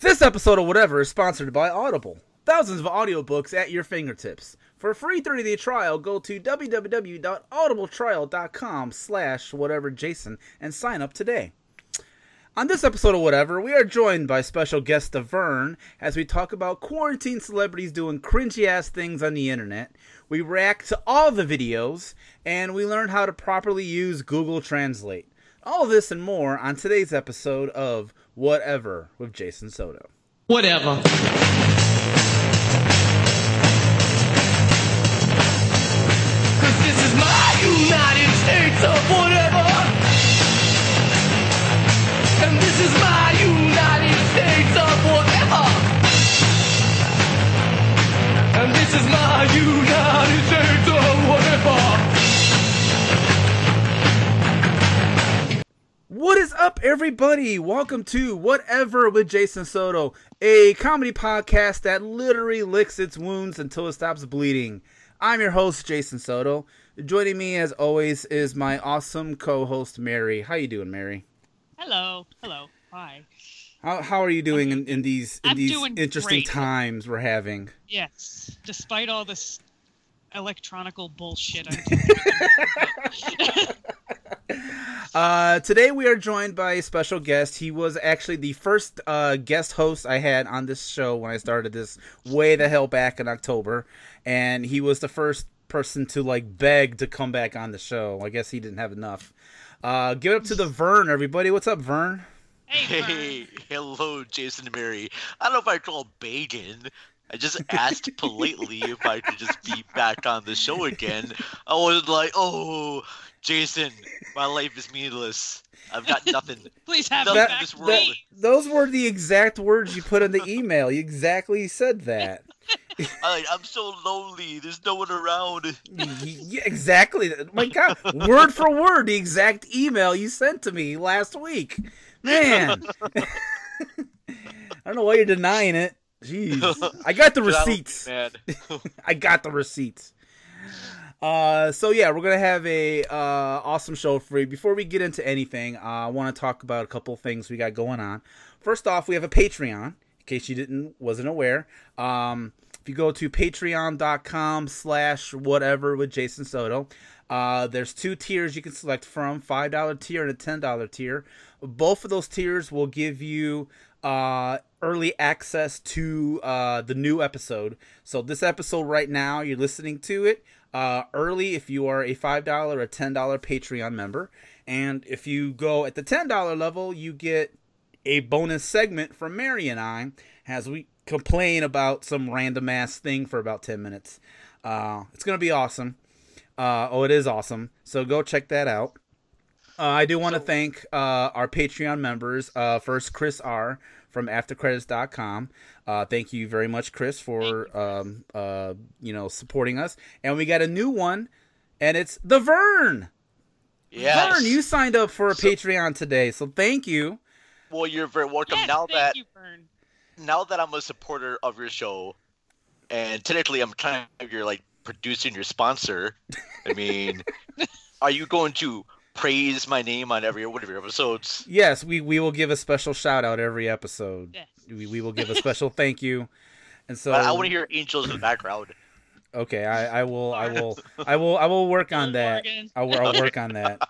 This episode of Whatever is sponsored by Audible. Thousands of audiobooks at your fingertips. For a free 30-day trial, go to www.audibletrial.com slash whateverjason and sign up today. On this episode of Whatever, we are joined by special guest Vern as we talk about quarantine celebrities doing cringy ass things on the internet. We react to all the videos, and we learn how to properly use Google Translate. All this and more on today's episode of Whatever with Jason Soto. Whatever. Cause this is my United States of whatever. And this is my United States of whatever. And this is my United States What is up, everybody? Welcome to Whatever with Jason Soto, a comedy podcast that literally licks its wounds until it stops bleeding. I'm your host, Jason Soto. Joining me, as always, is my awesome co-host, Mary. How you doing, Mary? Hello. Hello. Hi. How, how are you doing in, in these in I'm these interesting great. times we're having? Yes. Despite all this electronical bullshit. I'm Uh, today we are joined by a special guest. He was actually the first uh, guest host I had on this show when I started this way the hell back in October, and he was the first person to like beg to come back on the show. I guess he didn't have enough. Uh, give it up to the Vern, everybody. What's up, Vern? hey, Hey, hello, Jason and Mary. I don't know if I call begging. I just asked politely if I could just be back on the show again. I was like, oh, Jason, my life is meaningless. I've got nothing. Please have That- me that- back. this world- please. Those were the exact words you put in the email. You exactly said that. I, like, I'm so lonely. There's no one around. yeah, exactly. My God, word for word, the exact email you sent to me last week. Man, I don't know why you're denying it. Jeez, I got the receipts. I got the receipts. Uh, so yeah, we're gonna have a uh, awesome show for you. Before we get into anything, uh, I want to talk about a couple things we got going on. First off, we have a Patreon. In case you didn't wasn't aware, um, if you go to patreon.com slash whatever with Jason Soto, uh, there's two tiers you can select from: five dollar tier and a ten dollar tier. Both of those tiers will give you uh, early access to uh, the new episode. So this episode right now, you're listening to it uh, early if you are a five dollar or ten dollar Patreon member, and if you go at the ten dollar level, you get a bonus segment from Mary and I as we complain about some random ass thing for about ten minutes. Uh, it's gonna be awesome. Uh, oh, it is awesome. So go check that out. Uh, I do want to thank uh, our Patreon members. Uh, first, Chris R from AfterCredits.com. Uh, thank you very much, Chris, for um, uh, you know supporting us. And we got a new one, and it's the Vern. Yes. Vern, you signed up for a So- Patreon today, so thank you. Well, you're very welcome. Yes, now thank that you, Vern. now that I'm a supporter of your show, and technically I'm kind of your like producing your sponsor. I mean, are you going to praise my name on every one of your episodes? Yes, we, we will give a special shout out every episode. Yes. We, we will give a special thank you. And so I, I want to hear angels in the background. Okay, I, I will I will I will I will work on that. I'll, I'll work on that.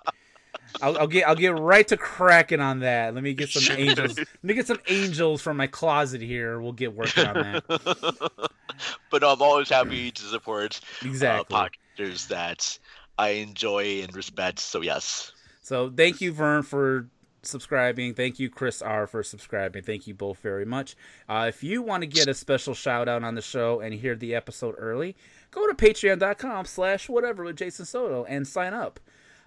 I'll, I'll get I'll get right to cracking on that. Let me get some angels. Let me get some angels from my closet here. We'll get working on that. but I'm always happy to support Exactly. uh, podcasters that I enjoy and respect. So yes, So thank you, Vern, for subscribing. Thank you, Chris R, for subscribing. Thank you both very much. Uh, if you want to get a special shout out on the show and hear the episode early, go to patreon.com slash whatever with Jason Soto and sign up.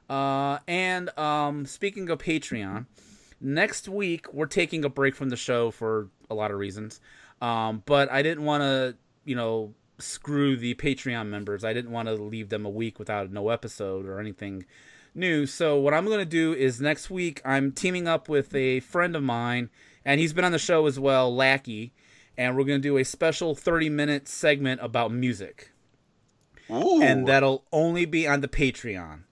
Uh, and um, speaking of Patreon, next week we're taking a break from the show for a lot of reasons. Um, but I didn't want to, you know, screw the Patreon members. I didn't want to leave them a week without no episode or anything new. So what I'm going to do is next week I'm teaming up with a friend of mine, and he's been on the show as well, Lackey, and we're going to do a special 30 minute segment about music, Ooh, and that'll only be on the Patreon.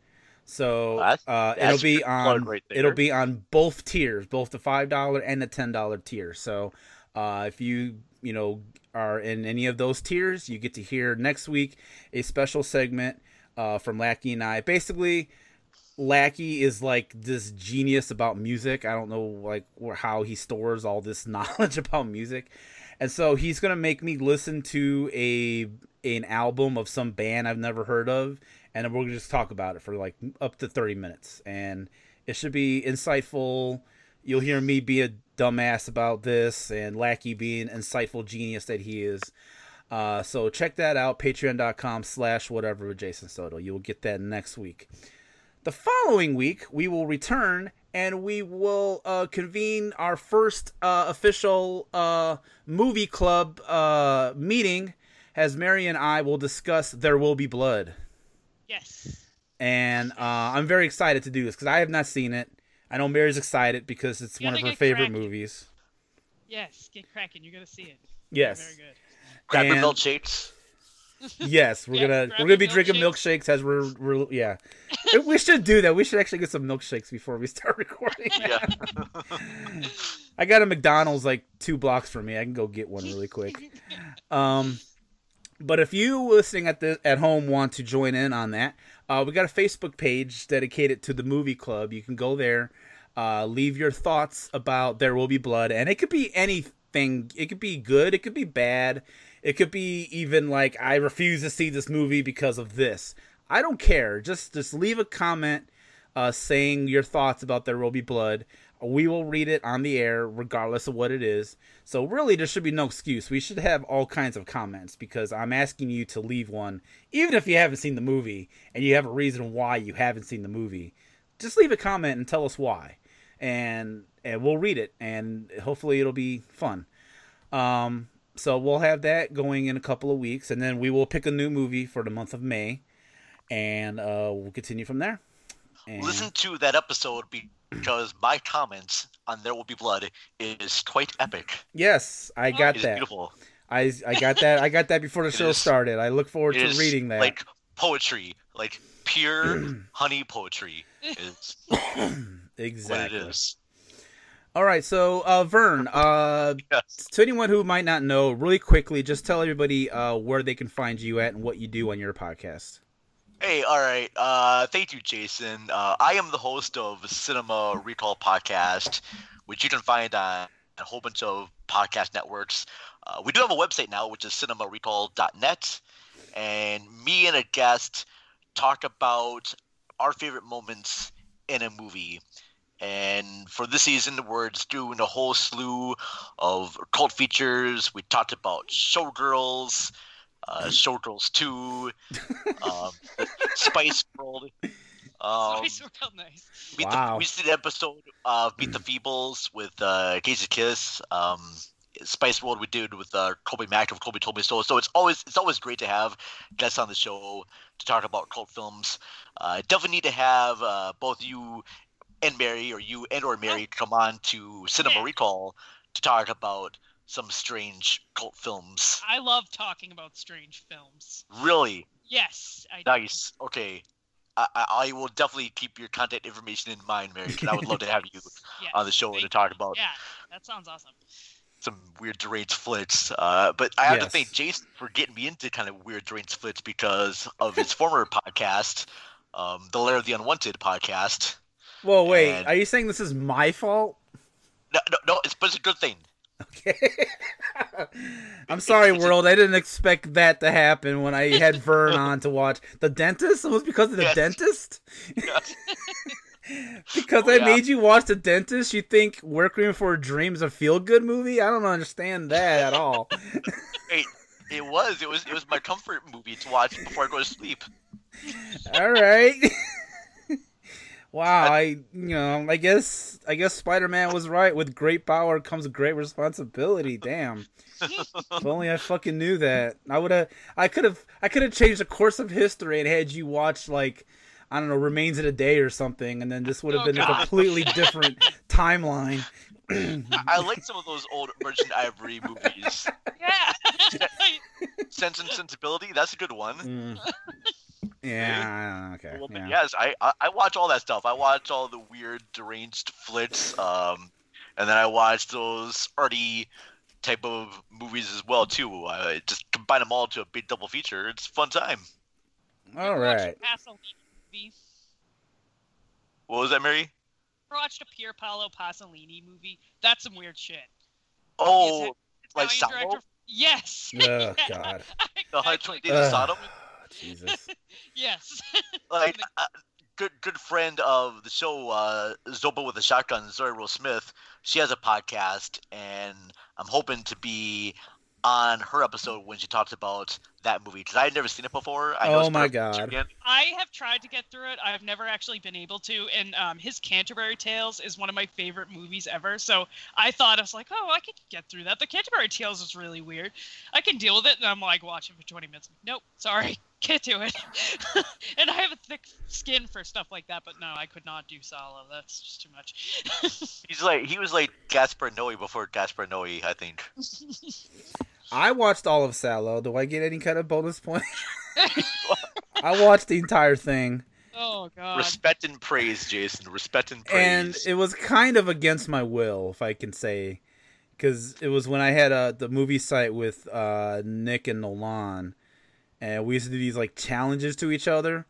So That's- uh, that's it'll be on right it'll be on both tiers, both the five dollar and the ten dollar tier. So Uh, if you you know are in any of those tiers, you get to hear next week a special segment uh, from Lackey and I. Basically, Lackey is like this genius about music. I don't know like how he stores all this knowledge about music, and so he's gonna make me listen to a an album of some band I've never heard of, and we're gonna just talk about it for like up to thirty minutes, and it should be insightful. You'll hear me be a dumbass about this, and Lackey being insightful genius that he is. Uh, so check that out, patreon.com slash whatever with Jason Soto. You'll get that next week. The following week, we will return and we will uh, convene our first uh, official uh, movie club uh, meeting as Mary and I will discuss There Will Be Blood. Yes. And uh, I'm very excited to do this because I have not seen it. I know Mary's excited because it's You one of her favorite cracking. movies. Yes. Get cracking. You're gonna see it. Yes. Very good. Grab the And- milkshakes. Yes, we're Yeah, gonna we're gonna be the drinking milkshakes. milkshakes as we're, we're yeah. we should do that. We should actually get some milkshakes before we start recording. Yeah. I got a McDonald's like two blocks from me. I can go get one really quick. Um, but if you listening at the at home want to join in on that, uh, we got a Facebook page dedicated to the movie club. You can go there, uh, leave your thoughts about There Will Be Blood, and it could be anything. It could be good. It could be bad. It could be even like I refuse to see this movie because of this. I don't care. Just just leave a comment uh, saying your thoughts about There Will Be Blood. We will read it on the air, regardless of what it is. So really, there should be no excuse. We should have all kinds of comments because I'm asking you to leave one, even if you haven't seen the movie and you have a reason why you haven't seen the movie. Just leave a comment and tell us why, and and we'll read it, and hopefully it'll be fun. Um, so we'll have that going in a couple of weeks, and then we will pick a new movie for the month of May, and uh, we'll continue from there. And Listen to that episode because my comments on There Will Be Blood is quite epic. Yes, I got that. beautiful. I I got that. I got that before the It show is- started. I look forward to reading that. like poetry, like pure honey poetry is what exactly. it is. All right, so uh, Vern, uh, Yes. to anyone who might not know, really quickly, just tell everybody uh, where they can find you at and what you do on your podcast. Hey, all right. Uh, thank you, Jason. Uh, I am the host of Cinema Recall Podcast, which you can find on a whole bunch of podcast networks. Uh, we do have a website now, which is cinemarecall.net, and me and a guest talk about our favorite moments in a movie. And for this season, we're doing a whole slew of cult features. We talked about Showgirls, uh, Showgirls 2, um, Spice World. Um, Spice World, nice. Meet Wow. the, we did an episode of Meet the Feebles with uh, Casey Kiss. Um, Spice World we did with uh, Colby Mack of Colby Told Me So. So it's always it's always great to have guests on the show to talk about cult films. Uh, definitely need to have uh, both you and Mary, or you and or Mary, come on to Cinema Yeah. Recall to talk about some strange cult films. I love talking about strange films. Really Yes, I do. nice. Okay. I, I I will definitely keep your contact information in mind, Mary, because I would love to have you Yes, on the show to talk about Yeah, that sounds awesome. some weird deranged flicks. Uh, but I have to thank Jason for getting me into kind of weird deranged flits because of his former podcast, um, the Lair of the Unwanted podcast. Whoa, wait, And- are you saying this is my fault? No, no, no it's but it's a good thing. Okay. I'm sorry, world. I didn't expect that to happen when I had Vern on to watch The Dentist. It was because of The Yes. Dentist? Yes. Because Oh, I yeah. made you watch The Dentist? You think Requiem for a Dream is a feel good movie? I don't understand that at all. Wait, it was it was it was my comfort movie to watch before I go to sleep. all right. Wow, I you know, I guess I guess Spider-Man was right. With great power comes great responsibility. Damn. if only I fucking knew that. I would have I could have I could have changed the course of history and had you watch like I don't know, Remains of the Day or something, and then this would have Oh, been a completely different timeline. I, I like some of those old Merchant Ivory movies. Yeah. Sense and Sensibility, that's a good one. Mm. Yeah, okay. Well, yeah. Yes, I, I I watch all that stuff. I watch all the weird deranged flicks. Um, and then I watch those arty type of movies as well too. Uh, just combine them all to a big double feature. It's a fun time. All Watch right. movie. What was that, Mary? I watched a Pier Paolo Pasolini movie. That's some weird shit. Oh, Italian Like Salo? director. Yes. Oh God. the Exactly. 120 Days of Sodom. Jesus. Yes. Like uh, good good friend of the show, uh, Zobo with a Shotgun, Zoe Rose Smith. She has a podcast, and I'm hoping to be on her episode when she talks about that movie because I had never seen it before. I Oh my part God. I have tried to get through it. I've never actually been able to. And um, his Canterbury Tales is one of my favorite movies ever. So I thought I was like, oh, I could get through that. The Canterbury Tales is really weird. I can deal with it. And I'm like watching for 20 minutes. Nope, sorry, get to it. and I have a thick skin for stuff like that. But no, I could not do Salo. That's just too much. He's like he was like Gaspar Noe before Gaspar Noe, I think. I watched all of Salo. Do I get any kind of bonus point? I watched the entire thing, oh God. Respect and praise, Jason. Respect and praise. and it was kind of against my will, if I can say, because it was when I had uh, the movie site with uh, Nick and Nolan, and we used to do these like challenges to each other,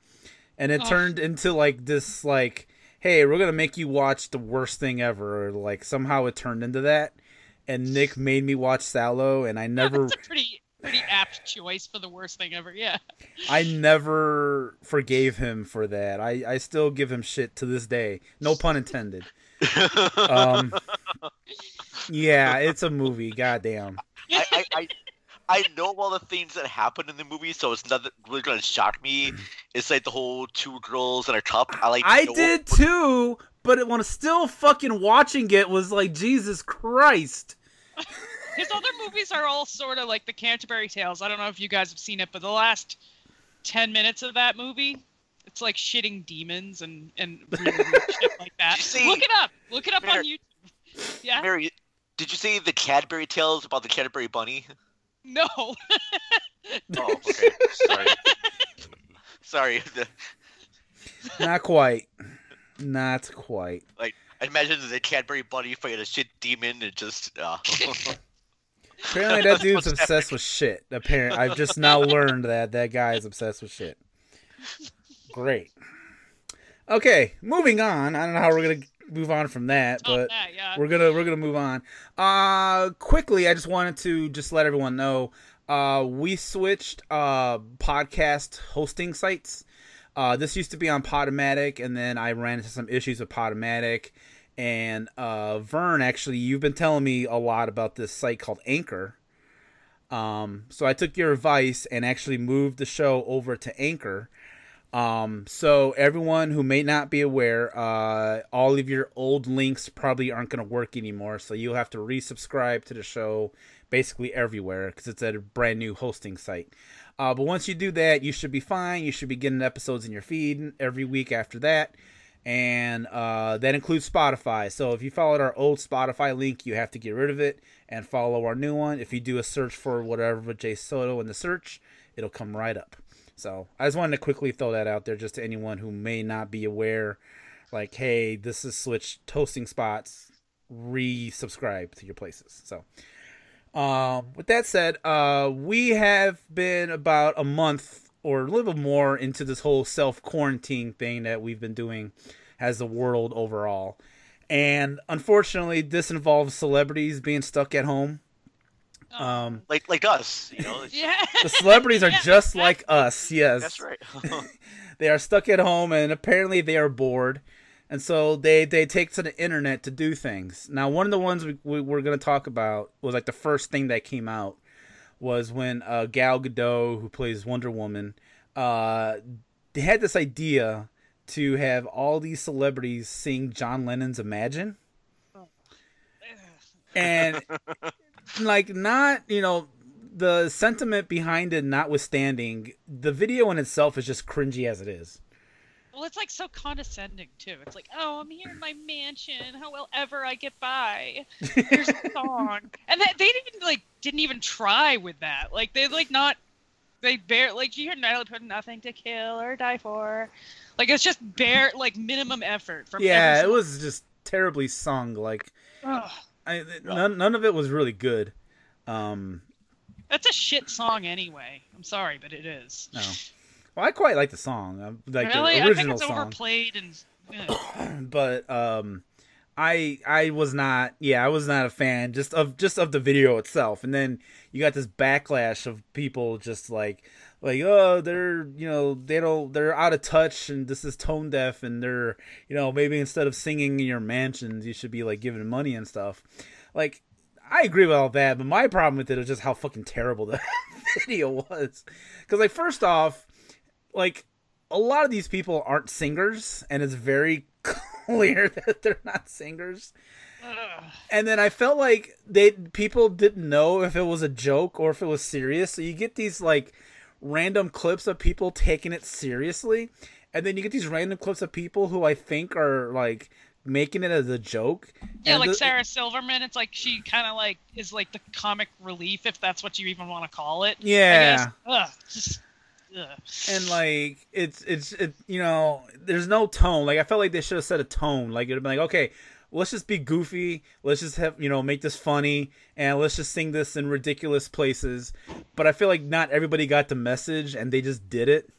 and it Oh. turned into like this like, hey, we're gonna make you watch the worst thing ever. Or, like somehow it turned into that, and Nick made me watch Salo, and I never. That's a pretty pretty apt choice for the worst thing ever. Yeah. I never forgave him for that. I, I still give him shit to this day. No pun intended. Um, yeah, it's a movie. Goddamn. I, I, I, I know all the things that happen in the movie, so it's not really gonna shock me. It's like the whole two girls in a cup. I like. I did what- too, but it, when I'm still fucking watching it was like Jesus Christ. His other movies are all sort of like the Canterbury Tales. I don't know if you guys have seen it, but the last ten minutes of that movie, it's like shitting demons and and really weird shit like that. See- Look it up. Look it up Mary- on YouTube. Yeah. Mary, did you see the Cadbury tales about the Canterbury bunny? No. Oh, okay. Sorry. Sorry. Not quite. Not quite. Like, I imagine the Cadbury bunny fighting a shit demon and just. Uh, Apparently that dude's obsessed with shit. Apparently, I've just now learned that that guy is obsessed with shit. Great. Okay, moving on. I don't know how we're gonna move on from that, Oh, but that, yeah. we're gonna we're gonna move on. Uh, quickly, I just wanted to just let everyone know. Uh, we switched uh podcast hosting sites. Uh, this used to be on Podomatic, and then I ran into some issues with Podomatic. And uh, Vern, actually, you've been telling me a lot about this site called Anchor. Um, so I took your advice and actually moved the show over to Anchor. Um, so everyone who may not be aware, uh, all of your old links probably aren't going to work anymore. So you'll have to resubscribe to the show basically everywhere because it's a brand new hosting site. Uh, but once you do that, you should be fine. You should be getting episodes in your feed every week after that. And uh, that includes Spotify. So if you followed our old Spotify link, you have to get rid of it and follow our new one. If you do a search for whatever Jay Soto in the search, it'll come right up. So I just wanted to quickly throw that out there just to anyone who may not be aware. Like, hey, this is Switch toasting spots. Resubscribe to your places. So, um, with that said, uh, we have been about a month or a little bit more into this whole self quarantine thing that we've been doing as the world overall. And unfortunately, this involves celebrities being stuck at home. Oh. Um, like like us, you know. yeah. the celebrities are Yeah, just like us. Yes, That's right. they are stuck at home and apparently they are bored and so they they take to the internet to do things now one of the ones we, we were going to talk about was like the first thing that came out was when uh, gal gadot who plays wonder woman uh, they had this idea to have all these celebrities sing john lennon's imagine and like not you know the sentiment behind it notwithstanding the video in itself is just cringy as it is Well, it's like so condescending too. It's like, oh, I'm here in my mansion. How will ever I get by? Here's a song, and they, they didn't even like didn't even try with that. Like they like not they bare like you hear Natalie put nothing to kill or die for. Like it's just bare like minimum effort from yeah it was just terribly sung like Ugh. I, none, none of it was really good Um, That's a shit song anyway. I'm sorry, but it is. no. Well, I quite like the song, like really, the I think original it's song. overplayed and. yeah. but um I I was not yeah I was not a fan just of just of the video itself and then you got this backlash of people just like like oh they're you know they don't they're out of touch and this is tone deaf and they're you know maybe instead of singing in your mansions you should be like giving money and stuff. Like I agree with all that but my problem with it is just how fucking terrible the video was. Because like first off like a lot of these people aren't singers and it's very clear that they're not singers. And then i felt like they people didn't know if it was a joke or if it was serious. So you get these like random clips of people taking it seriously and then you get these random clips of people who i think are like making it as a joke Yeah, like the- Sarah Silverman. It's like she kind of like is like the comic relief, if that's what you even want to call it. Yeah. Ugh, just. Ugh. and like it's it's it you know there's no tone like i felt like they should have set a tone like it'd been like okay let's just be goofy. Let's just have you know make this funny and let's just sing this in ridiculous places. But i feel like not everybody got the message and they just did it.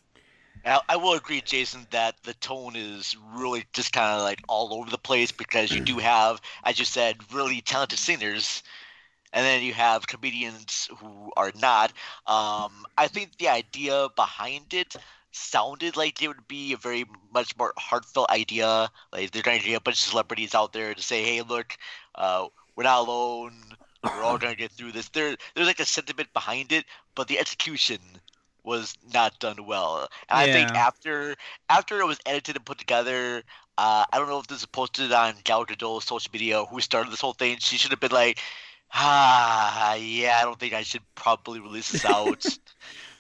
I, will agree, Jason, that the tone is really just kind of like all over the place because you do have, as you said, really talented singers, and then you have comedians who are not. Um, I think the idea behind it sounded like it would be a very much more heartfelt idea. Like they're going to get a bunch of celebrities out there to say, "Hey, look, uh, we're not alone. We're all going to get through this." There, there's like a sentiment behind it, but the execution was not done well. And I think after after it was edited and put together, uh, I don't know if this is posted on Gal Gadot's social media, who started this whole thing. She should have been like, ah, yeah, I don't think I should probably release this out.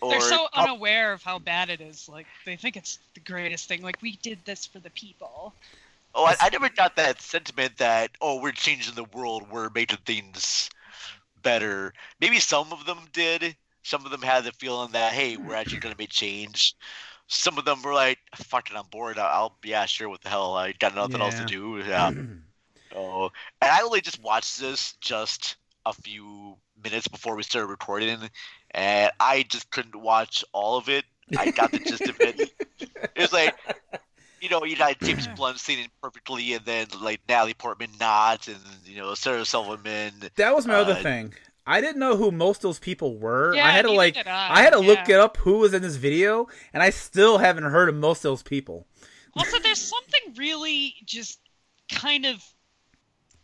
or They're so prob- unaware of how bad it is. Like they think it's the greatest thing. Like we did this for the people. oh, I, I never got that sentiment that oh, we're changing the world, we're making things better. Maybe some of them did. Some of them had the feeling that hey, we're actually gonna make change. Some of them were like, "Fuck it, I'm bored. I'll, I'll yeah, sure. What the hell? I got nothing else to do." Yeah. Oh, and I only just watched this just a few minutes before we started recording, and I just couldn't watch all of it. I got the gist of it. It was like, you know, you got James Blunt singing perfectly, and then like Natalie Portman nods, and you know Sarah Silverman. that was my other Uh, thing i didn't know who most of those people were Yeah, i had to like I, i had to look it up who was in this video and i still haven't heard of most of those people Also, there's something really just kind of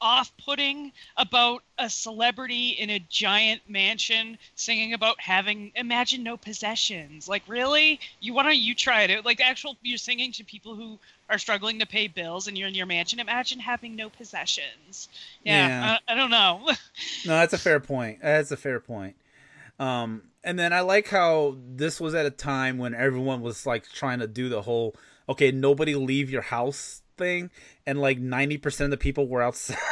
off-putting about a celebrity in a giant mansion singing about having imagine no possessions. Like, really? You want to you try it? Like, actual you're singing to people who are struggling to pay bills, and you're in your mansion. Imagine having no possessions. Yeah, Yeah. I, I don't know. No, that's a fair point. That's a fair point. Um, and then I like how this was at a time when everyone was like trying to do the whole okay, nobody leave your house thing, and like ninety percent of the people were outside.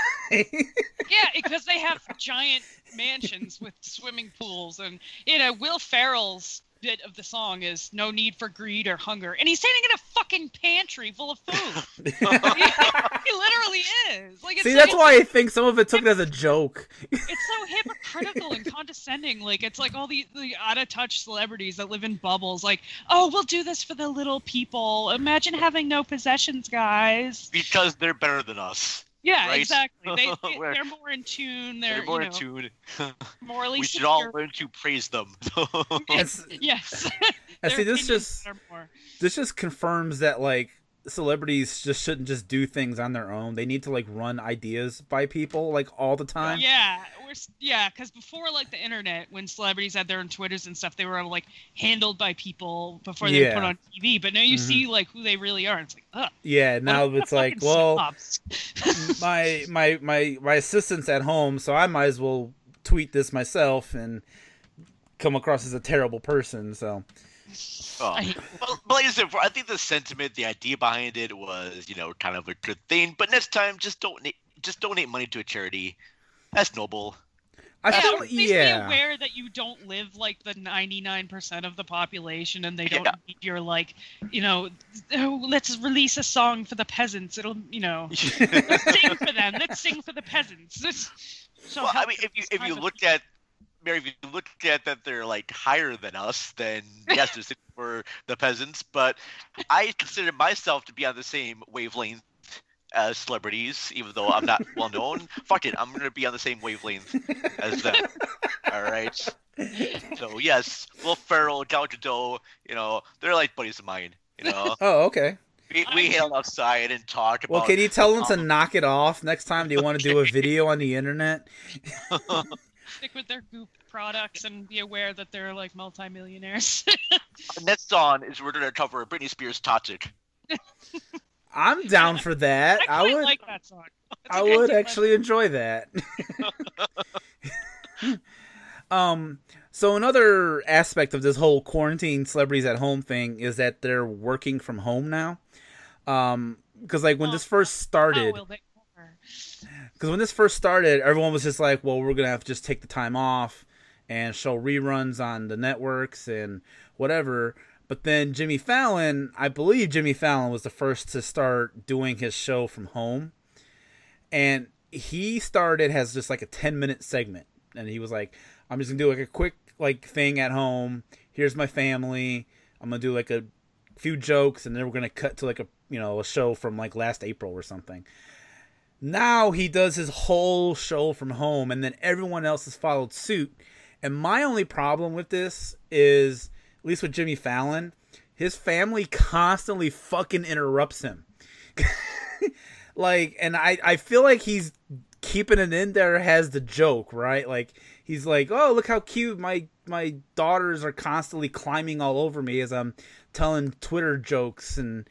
Yeah, because they have giant mansions with swimming pools, and you know Will Ferrell's bit of the song is "No need for greed or hunger," and he's standing in a fucking pantry full of food. he, he literally is. Like, it's See, so, that's why I think some of it took it as a joke. it's so hypocritical and condescending. Like, it's like all the, the out of touch celebrities that live in bubbles. Like, oh, we'll do this for the little people. Imagine having no possessions, guys. Because they're better than us. Yeah, Right. exactly. They, they, We're- they're more in tune. They're, They're more you in tune. morally we should secure. all learn to praise them. It's- Yes. And see, this just this just confirms that like celebrities just shouldn't just do things on their own. They need to like run ideas by people like all the time. Yeah, we're yeah, because before like the internet, when celebrities had their own Twitters and stuff, they were like handled by people before they were put on TV. But now you Mhm. see like who they really are. It's like, ugh. Yeah, now it's like, well, my my my my assistant's at home, so I might as well tweet this myself and come across as a terrible person. So Oh. I hate- But, but like I said, I think the sentiment, the idea behind it was, you know, kind of a good thing. But next time, just donate, just donate money to a charity. That's noble. I yeah, feel at least be aware that you don't live like the 99% of the population and they don't Yeah. need your like, you know, oh, let's release a song for the peasants. It'll, you know, let's sing for them. Let's sing for the peasants. Let's- So Well, I mean, if you if you it. looked at Mary, if you looked at that they're like higher than us, then yes, they're for the peasants. But I consider myself to be on the same wavelength as celebrities, even though I'm not well known. Fuck it, I'm gonna be on the same wavelength as them. All right. So yes, Will Ferrell, Gal Gadot, you know, they're like buddies of mine. You know, Oh, okay. we, we hang out outside and talk about. Well, can you tell them to um, knock it off next time they want to do a video on the internet? Stick with their goop products and be aware that they're like multimillionaires. Our next song is we're gonna cover Britney Spears' "Toxic." I'm down for that. I I would. like that song. It's a I guilty would pleasure. actually enjoy that. um, so another aspect of this whole quarantine celebrities at home thing is that they're working from home now. Um, because like when this first How started, will they cover? Because when this first started, everyone was just like, "Well, we're gonna have to just take the time off and show reruns on the networks and whatever." But then Jimmy Fallon, I believe Jimmy Fallon was the first to start doing his show from home, and he started as just like a ten minute segment, and he was like, "I'm just gonna do like a quick like thing at home. Here's my family. I'm gonna do like a few jokes, and then we're gonna cut to like a you know a show from like last April or something." Now he does his whole show from home and then everyone else has followed suit. And my only problem with this is at least with jimmy fallon his family constantly fucking interrupts him. Like and i i feel like he's keeping it in there has the joke right? Like he's like oh look how cute my my daughters are constantly climbing all over me as i'm telling twitter jokes and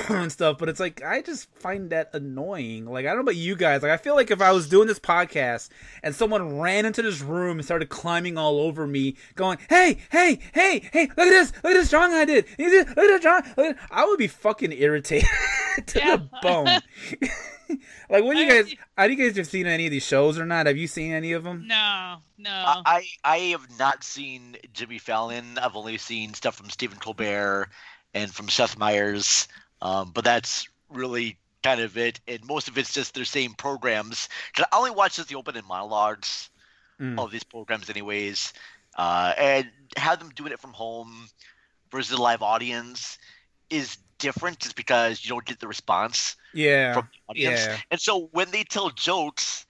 and stuff, but it's like I just find that annoying. Like I don't know about you guys. Like I feel like if I was doing this podcast and someone ran into this room and started climbing all over me, going, "Hey, hey, hey, hey, look at this! Look at this drawing I did! Look at this drawing!" Look at-" I would be fucking irritated to Yeah. the bone. like when you guys, have you guys have seen any of these shows or not? Have you seen any of them? No, no. I I I have not seen Jimmy Fallon. I've only seen stuff from Stephen Colbert and from Seth Meyers. Um, but that's really kind of it. And most of it's just their same programs. 'Cause I only watch just the opening monologues Mm. of these programs, anyways. Uh, and have them doing it from home versus a live audience is different just because you don't get the response Yeah, from the audience. yeah, And so when they tell jokes,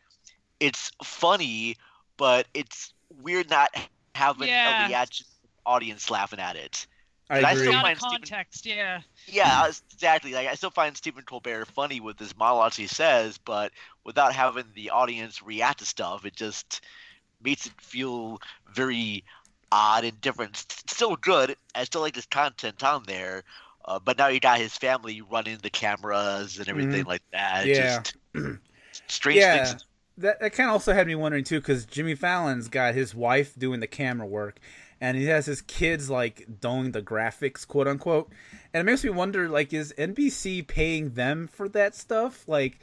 it's funny, but it's weird not having Yeah. a reaction the audience laughing at it. I But I still find of Stephen- context, yeah. Yeah, exactly. Like I still find Stephen Colbert funny with his monologues he says, but without having the audience react to stuff, it just makes it feel very odd and different. Still good. I still like his content on there. Uh, but now you got his family running the cameras and everything like that. Mm-hmm. Yeah. Just strange Yeah. things that that kind of also had me wondering too because jimmy fallon's got his wife doing the camera work and he has his kids like doing the graphics quote unquote. And it makes me wonder like is nbc paying them for that stuff? Like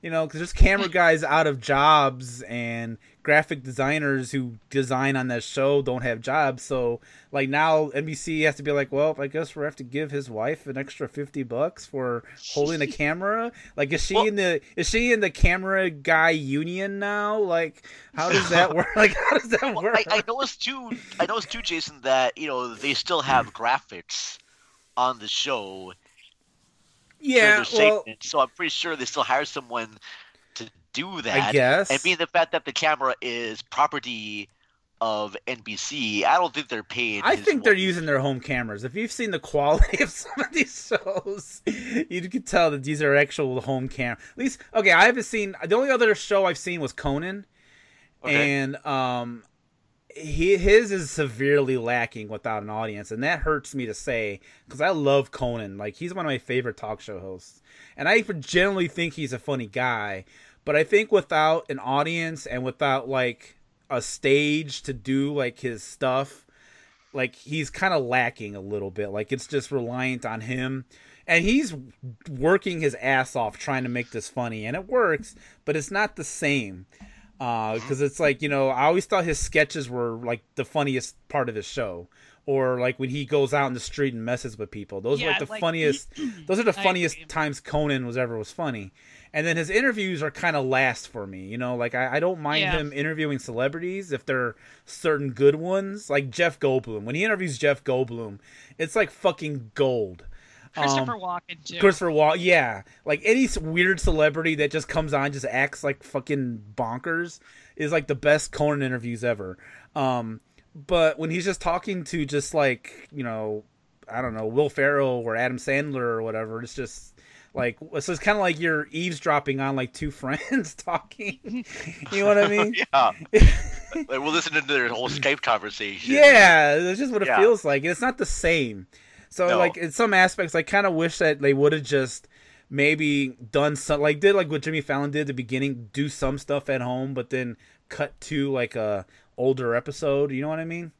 you know because there's camera guys out of jobs and graphic designers who design on that show don't have jobs. So like now nbc has to be like well i guess we have to give his wife an extra 50 bucks for holding a camera. Like is she Well- in the is she in the camera guy union now? Like how does that work? Like how does that work? I, I noticed too. I noticed too, Jason, that you know they still have graphics on the show. yeah well so I'm pretty sure they still hire someone do that. i guess And being the fact that the camera is property of NBC, I don't think they're paying. I think they're using their home cameras. If you've seen the quality of some of these shows, you can tell that these are actual home cam. At least, okay, I haven't seen. The only other show I've seen was Conan, Okay. and um, he his is severely lacking without an audience, and that hurts me to say because I love Conan. Like he's one of my favorite talk show hosts, and I generally think he's a funny guy. But I think without an audience and without like a stage to do like his stuff, like he's kind of lacking a little bit. Like it's just reliant on him. And he's working his ass off trying to make this funny, and it works, but it's not the same. Uh, Because it's like, you know, I always thought his sketches were like the funniest part of his show. Or like when he goes out in the street and messes with people. Those are like the like- funniest. Those are the funniest times Conan was ever was funny. And then his interviews are kind of last for me, you know. Like I, I don't mind Yeah. him interviewing celebrities if they're certain good ones, like Jeff Goldblum. When he interviews Jeff Goldblum, it's like fucking gold. Christopher Um, Walken too. Christopher Wall, yeah, like any weird celebrity that just comes on, just acts like fucking bonkers, is like the best Conan interviews ever. Um, but when he's just talking to just like you know, I don't know, Will Ferrell or Adam Sandler or whatever, it's just like so it's kind of like you're eavesdropping on like two friends talking. you know what I mean? Yeah. like we're listening to their whole Skype conversation. Yeah, that's just what it Yeah. feels like. It's not the same. So No. like in some aspects I kind of wish that they would have just maybe done some like did like what Jimmy Fallon did at the beginning, do some stuff at home but then cut to like a older episode, you know what I mean?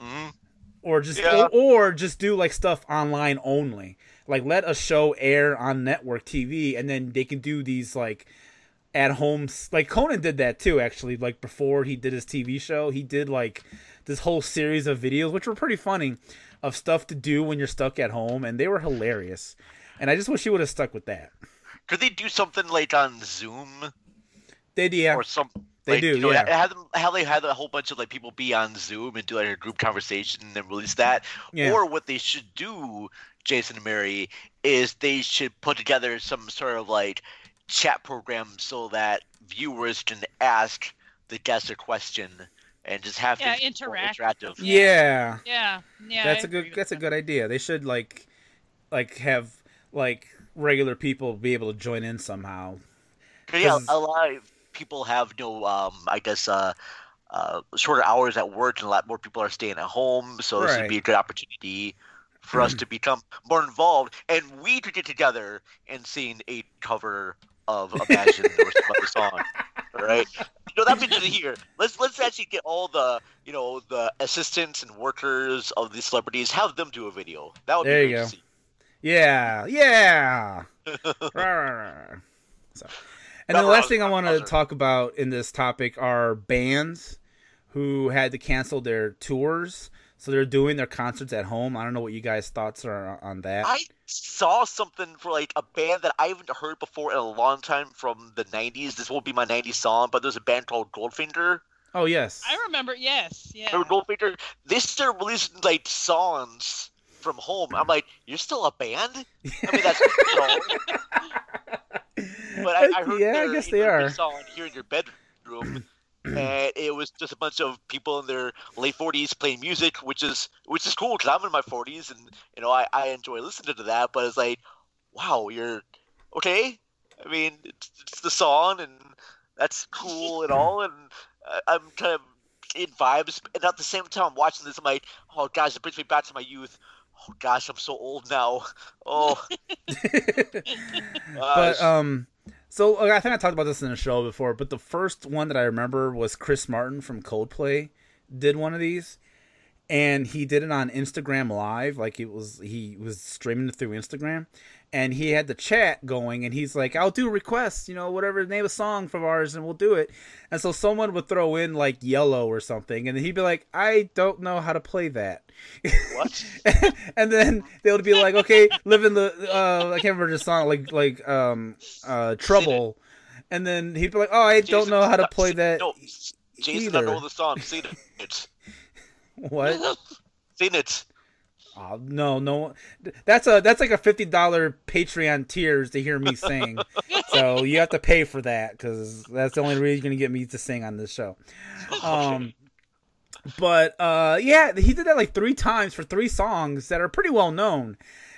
Mhm. Or just Yeah. or, or just do like stuff online only. Like let a show air on network TV and then they can do these like at home like Conan did that too actually like before he did his TV show he did like this whole series of videos which were pretty funny of stuff to do when you're stuck at home and they were hilarious and I just wish he would have stuck with that Could they do something like on Zoom they did yeah or some? They like, do, You know, yeah. Have them, how they had a whole bunch of like people be on Zoom and do like a group conversation and then release that. Yeah. Or what they should do, Jason and Mary, is they should put together some sort of like chat program so that viewers can ask the guest a question and just have Yeah, things more interactive. interactive. yeah Yeah, yeah. that's I a good agree with that's a good idea they should like like have like regular people be able to join in somehow 'Cause, yeah, 'Cause- a lot of people have no, um, I guess, uh, uh, shorter hours at work, and a lot more people are staying at home. So this Right. would be a good opportunity for us to become more involved, and we to get together and sing a cover of Imagine or some other song. Right, you know that'd be hear. Let's let's actually get all the you know the assistants and workers of these celebrities, have them do a video. That would There be you great go. to see. Yeah, yeah. So, and the last thing I want to talk about in this topic are bands who had to cancel their tours, so they're doing their concerts at home. I don't know what you guys' thoughts are on that. I saw something for like a band that I haven't heard before in a long time from the '90s. This won't be my '90s song, but there's a band called Goldfinger. oh yes, I remember. Yes. Yeah. Remember Goldfinger? They started releasing like songs from home. I'm like, you're still a band? I mean, that's you know, but I, I heard yeah, I their, guess they are. song here in your bedroom. And it was just a bunch of people in their late forties playing music, which is which is cool because I'm in my forties and you know I, I enjoy listening to that. But it's like, wow, you're okay. I mean, it's, it's the song and that's cool and all, and I, I'm kind of in vibes. And at the same time, I'm watching this, I'm like, oh gosh, it brings me back to my youth. Oh gosh, I'm so old now. Oh, but um so uh, I think I talked about this in the show before, but the first one that I remember was Chris Martin from Coldplay did one of these. And he did it on Instagram live like it was he was streaming it through Instagram and he had the chat going and he's like I'll do requests, you know, whatever name a song from ours and we'll do it. And so someone would throw in like yellow or something and he'd be like I don't know how to play that. what? and then they would be like, okay, live in the uh, I can't remember the song, like like um uh trouble, and then he'd be like, oh, I don't know how to play that. No, Jason, either. I know the song. Sing it. What? Sing it. Oh, no, no, that's a that's like a fifty dollar Patreon tiers to hear me sing. so you have to pay for that because that's the only reason you're gonna get me to sing on this show. Um, but uh, yeah, he did that like three times for three songs that are pretty well known,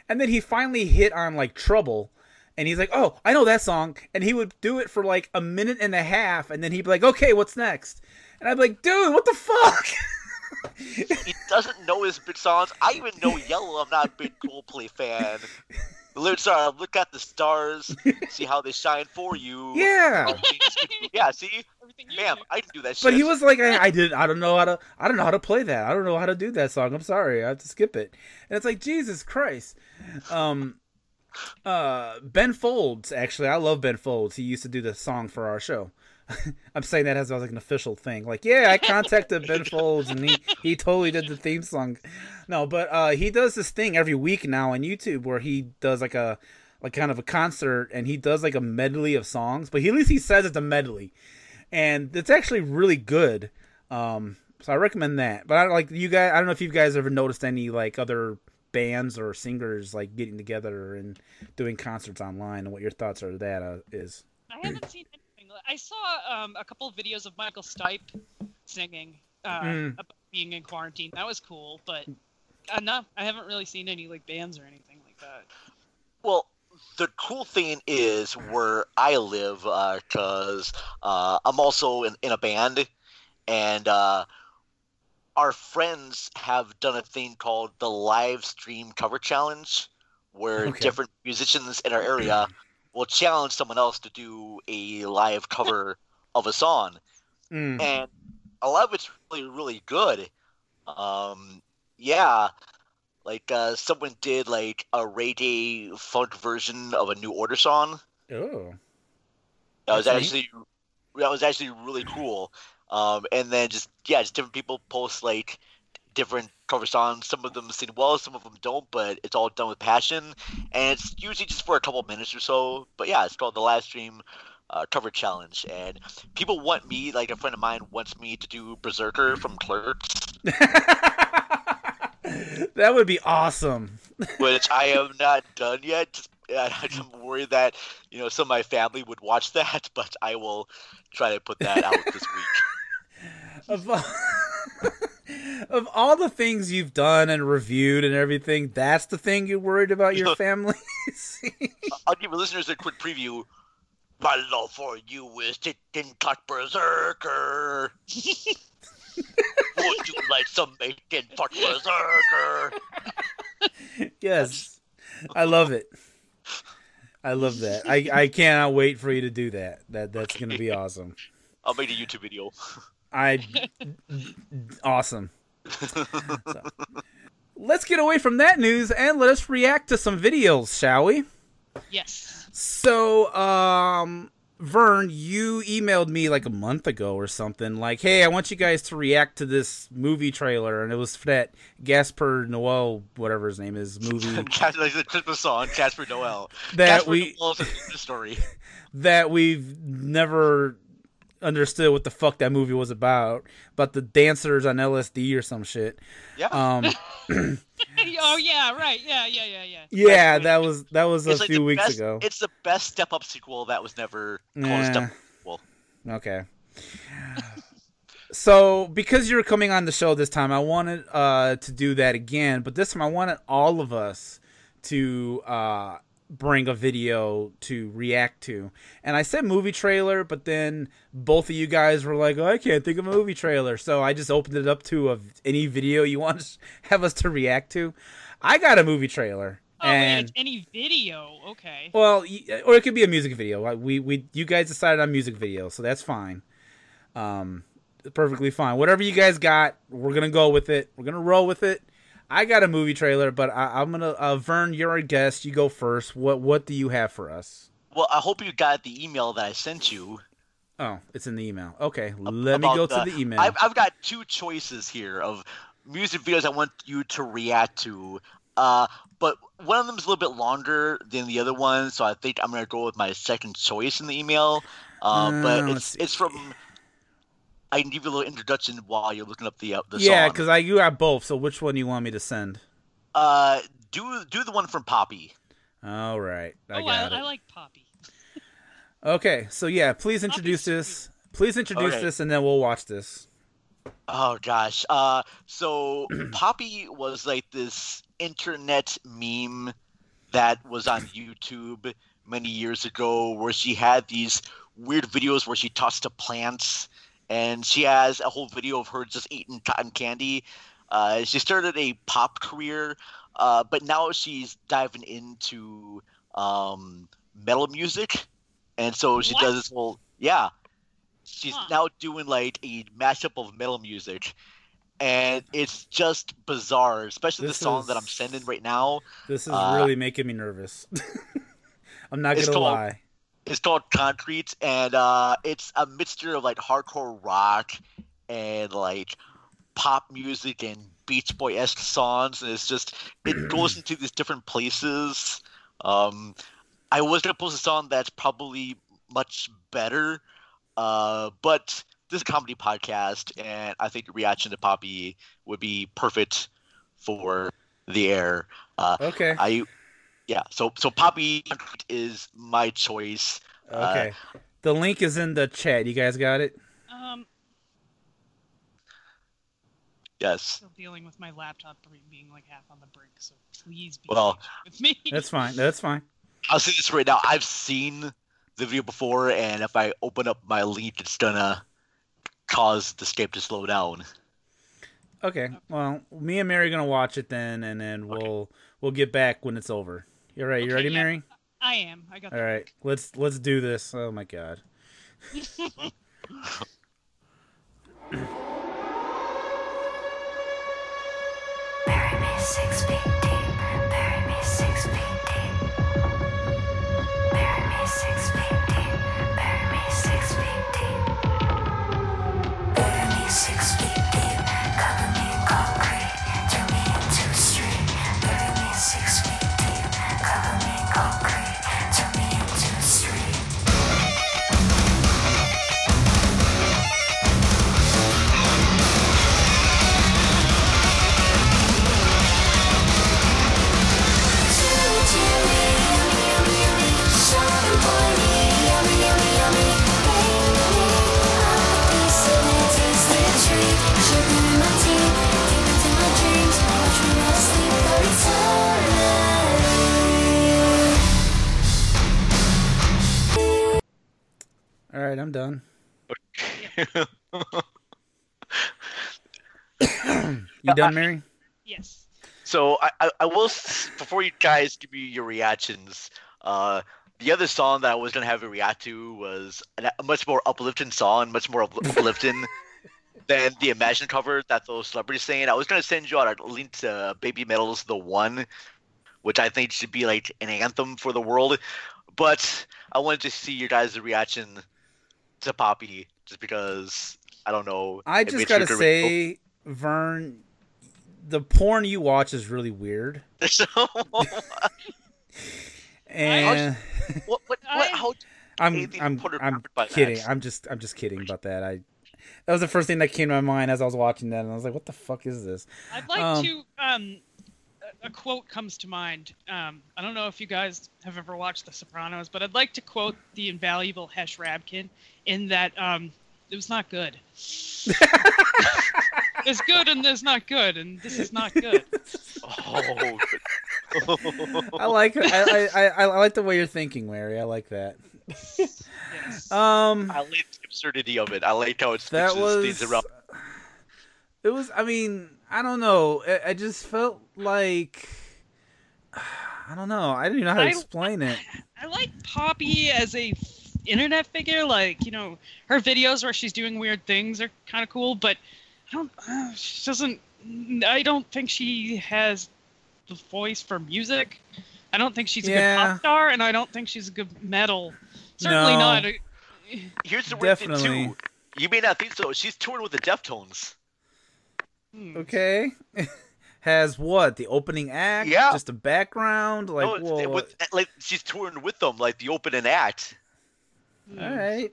and then he finally hit on like Trouble, and he's like, "Oh, I know that song," and he would do it for like a minute and a half, and then he'd be like, "Okay, what's next?" And I'd be like, "Dude, what the fuck?" He doesn't know his big songs. I even know Yellow. I'm not a big Coldplay fan. The lyrics are "Look at the stars, see how they shine for you." yeah. yeah. See, Everything you. I can do that shit. But he was like, I, I did, I don't know how to, I don't know how to play that. I don't know how to do that song. I'm sorry, I have to skip it. And it's like Jesus Christ. Um, uh, Ben Folds actually, I love Ben Folds. He used to do the song for our show. I'm saying that as like an official thing. Like, yeah, I contacted Ben Folds and he he totally did the theme song. No, but uh, he does this thing every week now on YouTube where he does like a like kind of a concert, and he does like a medley of songs, but he, at least he says it's a medley, and it's actually really good. Um, so I recommend that. But I like you guys. I don't know if you guys ever noticed any like other bands or singers like getting together and doing concerts online, and what your thoughts are that uh, is. I haven't seen anything. I saw um, a couple of videos of Michael Stipe singing uh, Mm. about being in quarantine. That was cool, but uh, no, I haven't really seen any like bands or anything like that. Well, the cool thing is where I live, because uh, I'm also in, in a band, and uh, our friends have done a thing called the live stream cover challenge, where Okay. different musicians in our area will challenge someone else to do a live cover of a song, Mm. and a lot of it's really, really good. Um, yeah, like uh, someone did like a Ray Day funk version of a New Order song. Oh, That was neat. actually that was actually really cool. Um, and then just yeah, just different people post like different cover songs. Some of them sing well, some of them don't, but it's all done with passion. And it's usually just for a couple minutes or so. But yeah, it's called the live stream uh, cover challenge. And people want me, like a friend of mine wants me to do Berserker from Clerks, that would be awesome. which I have not done yet. Just, I'm worried that you know some of my family would watch that, but I will try to put that out this week. Of all, the things you've done and reviewed and everything, that's the thing you're worried about your family. I'll give listeners a quick preview. My love for you is sitting cut berserker. Would you like some bacon fuck berserker? yes, I love it. I love that. I, I cannot wait for you to do that. That that's gonna be awesome. I'll make a YouTube video. I awesome. So, let's get away from that news and let us react to some videos, shall we? Yes. So, um, Vern, you emailed me like a month ago or something, like, "Hey, I want you guys to react to this movie trailer," and it was for that Gasper Noel, whatever his name is, movie Cas- like the Christmas song, Casper Noel. that Casper we Noel's a Christmas story. that we've never understood what the fuck that movie was about, about the dancers on LSD or some shit. Yeah. Um, oh yeah, right. Yeah, yeah, yeah, yeah. yeah, that was that was a like few weeks best, ago. It's the best step up sequel that was never called a Yeah. step. Okay. so, because you're coming on the show this time, I wanted uh, to do that again, but this time I wanted all of us to uh, bring a video to react to. And I said movie trailer, but then both of you guys were like, oh, I can't think of a movie trailer. So I just opened it up to a, any video you want to have us to react to. I got a movie trailer. Oh, and any video. Okay. well, or it could be a music video. Like, We we you guys decided on music video, so that's fine. Um, perfectly fine. Whatever you guys got, we're gonna go with it. We're gonna roll with it. I got a movie trailer, but I, I'm gonna uh, Vern, you're our guest. You go first. What what do you have for us? Well, I hope you got the email that I sent you. Oh, it's in the email. Okay, let me go to the email. I've, I've got two choices here of music videos I want you to react to. Uh, but one of them is a little bit longer than the other one, so I think I'm gonna go with my second choice in the email. Uh, Uh, but it's see. it's from. I can give you a little introduction while you're looking up the uh, the yeah, song. because I you got both. So which one do you want me to send? uh, do do the one from Poppy. All right, I oh, got I, it. I like Poppy. Okay, so yeah, please introduce sweet. this. Please introduce Okay. this, and then we'll watch this. Oh gosh. Uh, so Poppy was like this internet meme that was on YouTube many years ago, where she had these weird videos where she talks to plants, and she has a whole video of her just eating cotton candy. Uh, she started a pop career, uh, but now she's diving into um, metal music, and so she What? does this whole yeah. She's Huh. now doing like a mashup of metal music, and it's just bizarre, especially This the song that I'm sending right now. This is Uh, really making me nervous. I'm not gonna called- lie. It's called Concrete, and uh, it's a mixture of like hardcore rock and like pop music and Beach Boy esque songs, and it's just it goes into these different places. Um, I was gonna post a song that's probably much better, uh, but this is a comedy podcast, and I think reaction to Poppy would be perfect for the air. Uh, Okay. I, yeah. So so Poppy is my choice. Uh, Okay. the link is in the chat. You guys got it? Um, Yes. still dealing with my laptop being like half on the brink, so please be Well, patient with me. That's fine. That's fine. I'll say this right now. I've seen the video before, and if I open up my link, it's gonna cause the Skype to slow down. Okay. Well, me and Mary are gonna watch it then, and then we'll we'll get back when it's over. You all right? You Okay, ready, yeah. Mary? I am. I got. All the right. Let's let's do this. Oh my god. Bury me six All right, I'm done. You done, Mary? Yes. So I, I, I will before you guys give me your reactions. Uh, the other song that I was gonna have a react to was a a much more uplifting song, much more upl- uplifting than the Imagine cover that those celebrities saying. I was gonna send you out a link to Baby Metal's "The One," which I think should be like an anthem for the world. But I wanted to see your guys' reaction to Poppy, just because I don't know. I just gotta good- say, Vern, the porn you watch is really weird. So, And what, what, what, I- how, I'm I'm I'm kidding. that. I'm just I'm just kidding about that. I that was the first thing that came to my mind as I was watching that, and I was like, "What the fuck is this?" I'd like Um, to. Um, a- a quote comes to mind. Um, I don't know if you guys have ever watched The Sopranos, but I'd like to quote the invaluable Hesh Rabkin in that um, it was not good. there's good and there's not good, and this is not good. oh, I like. I, I I I like the way you're thinking, Larry. I like that. Yes. Um, I like the absurdity of it. I like how it that switches was things around. it was i mean i don't know i, I just felt like i don't know i didn't even know how to I- explain it I like Poppy as a f- internet figure. Like you know, her videos where she's doing weird things are kind of cool, but I don't. Uh, she doesn't. I don't think she has the voice for music. I don't think she's a Yeah. good pop star, and I don't think she's a good metal. Certainly No. not. A, Here's the weird thing too. You may not think so. She's touring with the Deftones. hmm. okay has what the opening act Yeah. just a background like no, well, with, like she's touring with them, like the opening act, all right.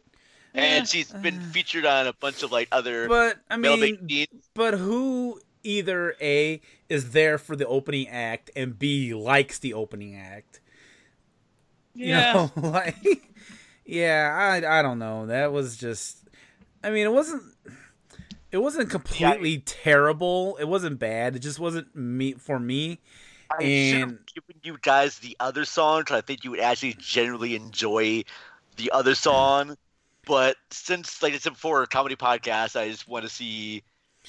Yeah. and she's uh, been featured on a bunch of like other but i mean but who either a is there for the opening act and b likes the opening act? You Yeah. know like yeah i i don't know. That was just i mean it wasn't it wasn't completely terrible. It wasn't bad. It just wasn't me for me. I should have given you guys the other song 'cause I think you would actually generally enjoy the other song. But since, like I said before, a comedy podcast, I just want to see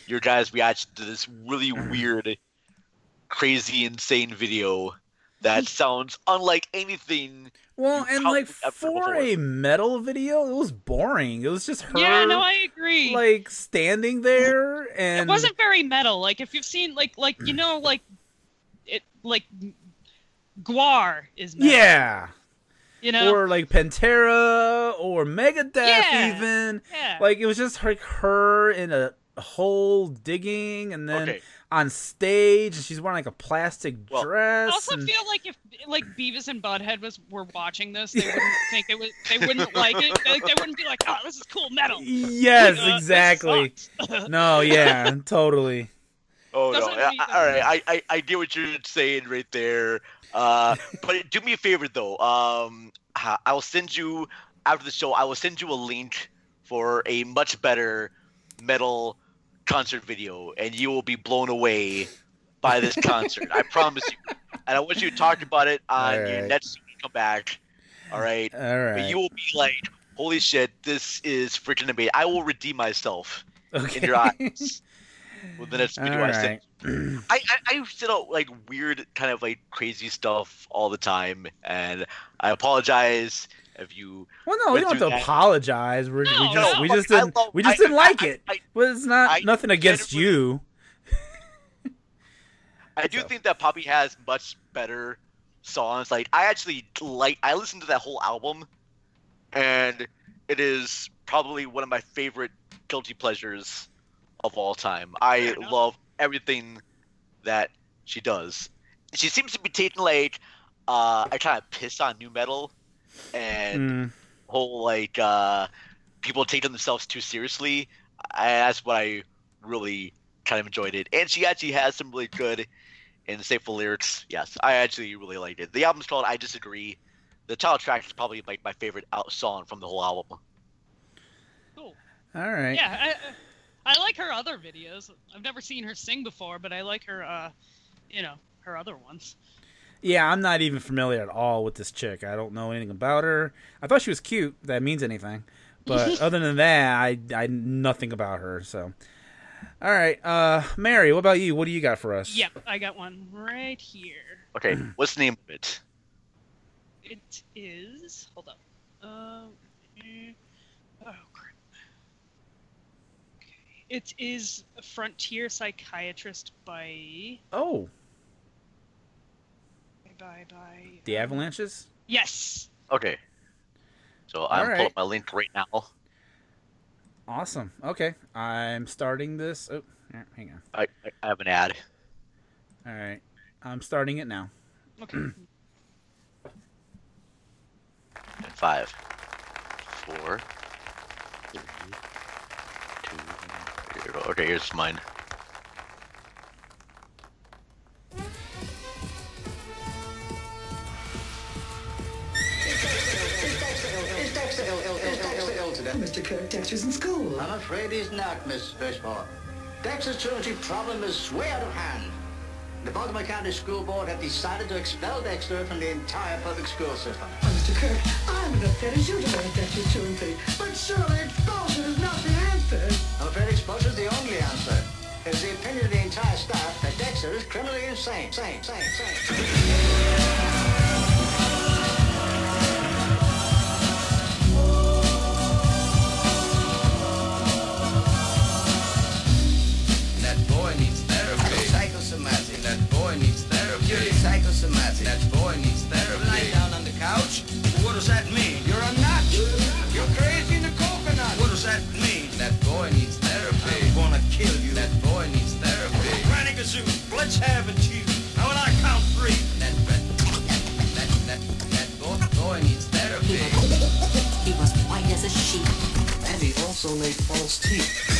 your guys' reaction to this really mm-hmm. weird, crazy, insane video that sounds unlike anything. well and like for a metal video it was boring it was just her yeah, no, I agree. like standing there and it wasn't very metal. Like if you've seen like like you mm. know like it like GWAR is metal. yeah You know. or like pantera or megadeth Yeah. even yeah. like it was just like her in a hole digging, and then Okay. on stage, she's wearing like a plastic Well, dress. I also and- feel like if like Beavis and Butthead was were watching this, they wouldn't think it was. They wouldn't like it. Like, they wouldn't be like, "Oh, this is cool metal." yes, Uh, exactly. no, yeah, totally. Oh no! Doesn't I, mean- I- all right, I, I I get what you're saying right there. Uh, but do me a favor though. Um, I will send you after the show. I will send you a link for a much better metal concert video, and you will be blown away by this concert. I promise you. And I want you to talk about it on your next come back. All right. All But you will be like, "Holy shit! This is freaking amazing!" I will redeem myself okay. in your eyes with the next All video I send. I, I I out like weird kind of like crazy stuff all the time, and I apologize if you. Well, no, we don't have to that. apologize. We're, we just no, we just didn't love- we just I- didn't like I- it. I, Well, it's not nothing against you. I do So. think that Poppy has much better songs. Like I actually like I listened to that whole album, and it is probably one of my favorite guilty pleasures of all time. I love everything that she does. She seems to be taking like uh, I kind of piss on nu metal, and Mm, whole like uh people taking themselves too seriously I, that's what i really kind of enjoyed it and she actually has some really good and insightful lyrics yes i actually really liked it the album's called i disagree the title track is probably like my favorite out song from the whole album Cool. all right. Yeah, I, I like her other videos. I've never seen her sing before, but I like her. uh You know, her other ones. Yeah, I'm not even familiar at all with this chick. I don't know anything about her. I thought she was cute. If that means anything. But other than that, I I nothing about her. So, all right, uh, Mary, what about you? What do you got for us? Yep, I got one right here. okay what's the name of it It is. Hold up. Um. eh, oh crap. Okay. It is Frontier Psychiatrist by Oh, by by. the um, Avalanches. Yes. okay so i'm Alright. pulling up my link right now Awesome. Okay, I'm starting this. Oh, hang on. I, I I have an ad All right, I'm starting it now. Okay. in five four three two zero. okay here's mine Mr. Kirk, Dexter's in school. I'm afraid he's not, Miss Fishmore. Dexter's truancy problem is way out of hand. The Baltimore County School Board have decided to expel Dexter from the entire public school system. Oh, Mr. Kirk, I'm as upset as you tonight, Dexter's truancy. But surely expulsion is not the answer. Exposure is the only answer. It's the opinion of the entire staff that Dexter is criminally insane. Sane, sane, sane. That boy needs therapy. Psychosomatic. That boy needs therapy. Psychosomatic. That boy needs therapy. Lie down on the couch. What does that mean? You're a nut. You're crazy in the coconut. What does that mean? Therapy. Granny Gazoo, let's have it to you. Now when I count three. That that that that, that boy, boy needs therapy. He was white as a sheet. And he also made false teeth.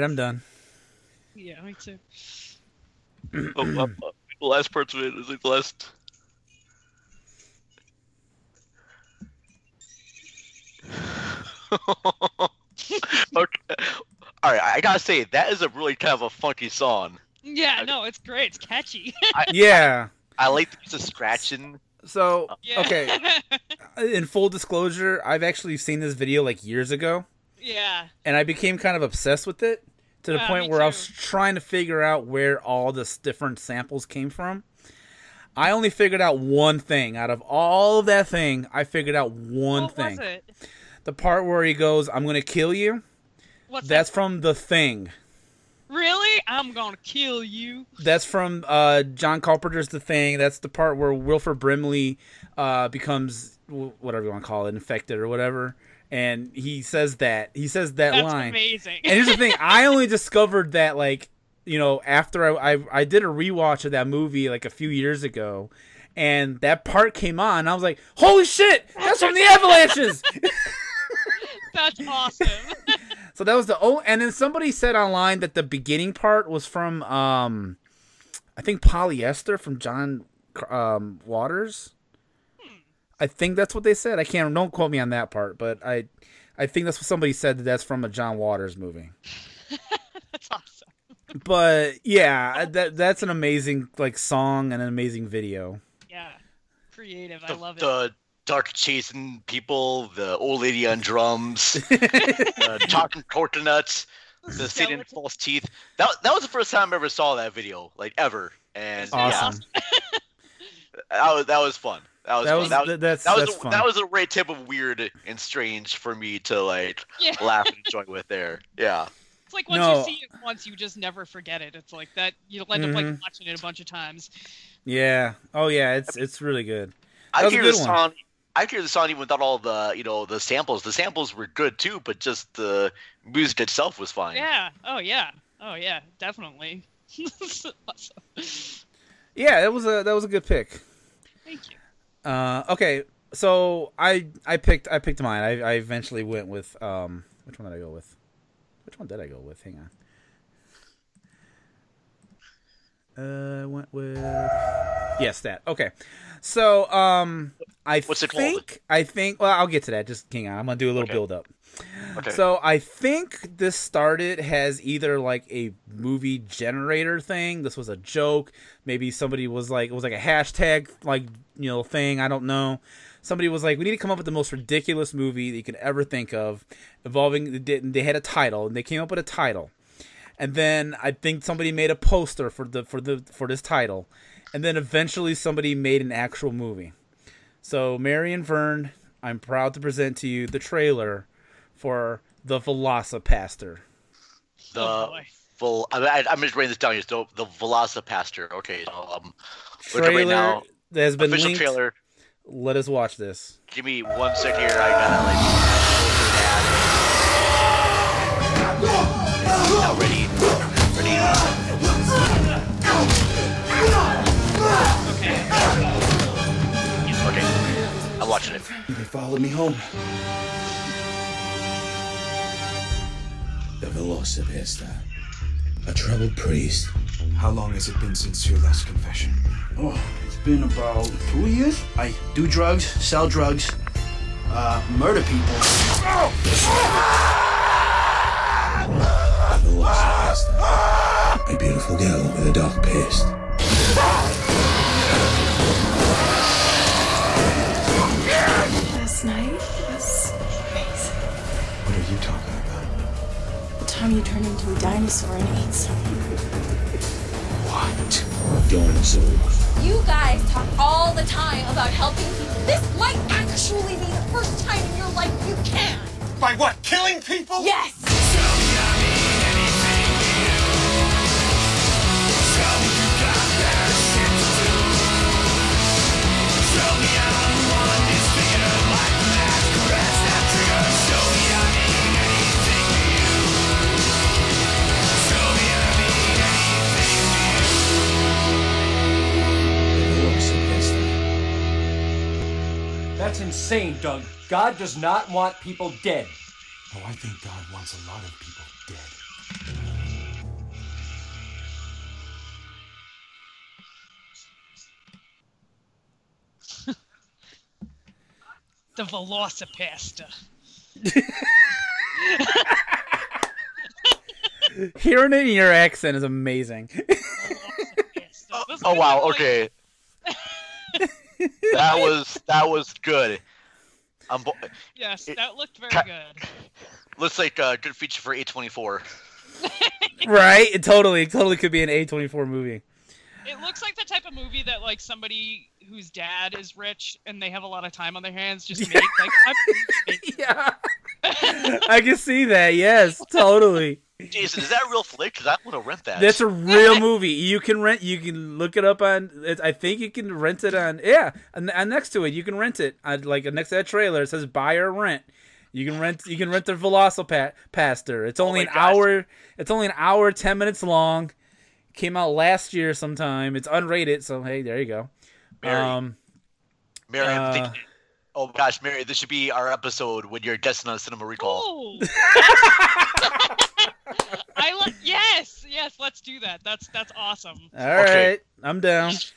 Right, I'm done. Yeah, me too. Oh, uh, uh, the last parts of it is like the last. okay. All right, I gotta say that is a really kind of a funky song. Yeah, no, it's great. It's catchy. Yeah. I like the use of scratching. So yeah. okay, in full disclosure, I've actually seen this video like years ago, yeah. and I became kind of obsessed with it to the Yeah, point where I was trying to figure out where all the different samples came from. I only figured out one thing out of all of that thing. I figured out one what thing. was it? The part where he goes, "I'm gonna kill you." What's That's that? from The Thing. Really? I'm gonna kill you. That's from uh, John Carpenter's The Thing. That's the part where Wilford Brimley uh, becomes wh- whatever you want to call it, infected or whatever, and he says that he says that That's line. amazing. And here's the thing: I only discovered that like you know after I, I I did a rewatch of that movie like a few years ago, and that part came on. I was like, "Holy shit! That's from the Avalanches!" That's awesome. so that was the oh, and then somebody said online that the beginning part was from um, I think polyester from John um Waters. I think that's what they said. I can't. Don't quote me on that part, but I, I think that's what somebody said that that's from a John Waters movie. That's awesome. but yeah, that that's an amazing like song and an amazing video. Yeah. Creative. I The, love it. the dark chasing people, the old lady on drums, uh, talking coconuts, the sitting Skeleton. false teeth. That that was the first time I ever saw that video, like ever. And Awesome. yeah, that was that was fun. That was That was that was that's that was that's a, fun. that was a right type of weird and strange for me to like Yeah. laugh and enjoy with there. Yeah. It's like once No. you see it once, you just never forget it. It's like that. You'll end up like Mhm. watching it a bunch of times. yeah. Oh yeah, it's it's really good. I That was a hear the good one. song. I hear the song even without all the you know the samples. The samples were good too, but just the music itself was fine. Yeah. Oh yeah. Oh yeah. Definitely. awesome. Yeah, that was a that was a good pick. Thank you. Uh, okay, so I I picked I picked mine. I, I eventually went with um which one did I go with? Which one did I go with? Hang on. Uh, I went with yes that okay. So um I What's it called? think I think well I'll get to that. Just hang on. I'm gonna do a little Okay. build up. Okay. So I think this started has either like a movie generator thing. This was a joke. Maybe somebody was like it was like a hashtag like you know thing. I don't know. Somebody was like, we need to come up with the most ridiculous movie that you could ever think of, involving. They they had a title and they came up with a title, and then I think somebody made a poster for the for the for this title, and then eventually somebody made an actual movie. So Mary and Vern, I'm proud to present to you the trailer for the VelociPastor. the Oh, boy. Vol- I, I, I'm just writing this down here. So the VelociPastor. Okay. So um, look at right Trailer now. that has been Official linked. trailer. Let us watch this. Give me one second here. I gotta like. Watching it. They followed me home. The VelociPastor. A troubled priest. How long has it been since your last confession? Oh, it's been about two years. I do drugs, sell drugs, uh, murder people. A beautiful girl with a dark past. Time you turned into a dinosaur and ate something. What? Dinosaurs. You guys talk all the time about helping people. This might actually be the first time in your life you can. By what? Killing people? Yes. That's insane, Doug. God does not want people dead. Oh, I think God wants a lot of people dead. The Velocipasta. Hearing it in your accent is amazing. Oh wow, okay. That was that was good. Um, bo- Yes, It- that looked very Ca- good. looks like a good feature for A24. right? It totally, totally could be an A24 movie. It looks like the type of movie that like somebody whose dad is rich and they have a lot of time on their hands just make like I'm- yeah. I can see that. Yes, totally. Jason, is that a real flick? Because I want to rent that. That's a real movie. You can rent. You can look it up on. It, I think you can rent it on. Yeah, and, and next to it, you can rent it. On, like next to that trailer, it says buy or rent. You can rent. You can rent the VelociPastor. It's oh only my an gosh. hour. It's only an hour, ten minutes long. Came out last year sometime. It's unrated, so hey, there you go. Mary. Um, Mary, I'm uh, thinking. Oh my gosh, Mary, this should be our episode when you're guesting on a Cinema Recall. Ooh. I like yes, yes. Let's do that. That's that's awesome. all right, Okay. I'm down. Yes,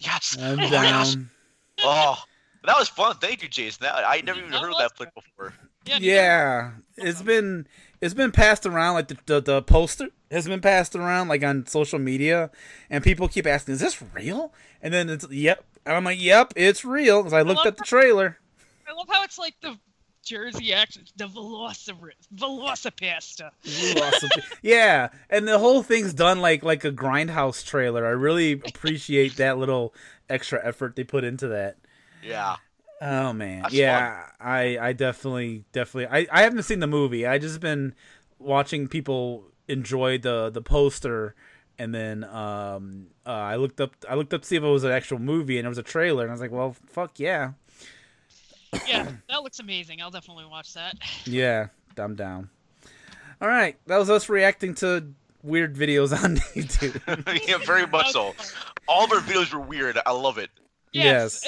yes. I'm oh, down. Oh, that was fun. Thank you, Jason. That, I never even That heard of was that flick before. Yeah. Yeah, it's been it's been passed around like the, the the poster has been passed around like on social media, and people keep asking, "Is this real?" And then it's yep, and I'm like, "Yep, it's real." Because I looked love at the trailer. I love how it's like the Jersey accent, the Velocip Velocipasta. Awesome. yeah, and the whole thing's done like like a grindhouse trailer. I really appreciate that little extra effort they put into that. Yeah. Oh man, That's yeah, I I definitely definitely I I haven't seen the movie. I just been watching people enjoy the the poster, and then um uh, I looked up I looked up to see if it was an actual movie, and it was a trailer, and I was like, well, fuck yeah, Yeah, that looks amazing. I'll definitely watch that. yeah, I'm down. All right, that was us reacting to weird videos on YouTube. yeah, very much so. All of our videos were weird. I love it. yes,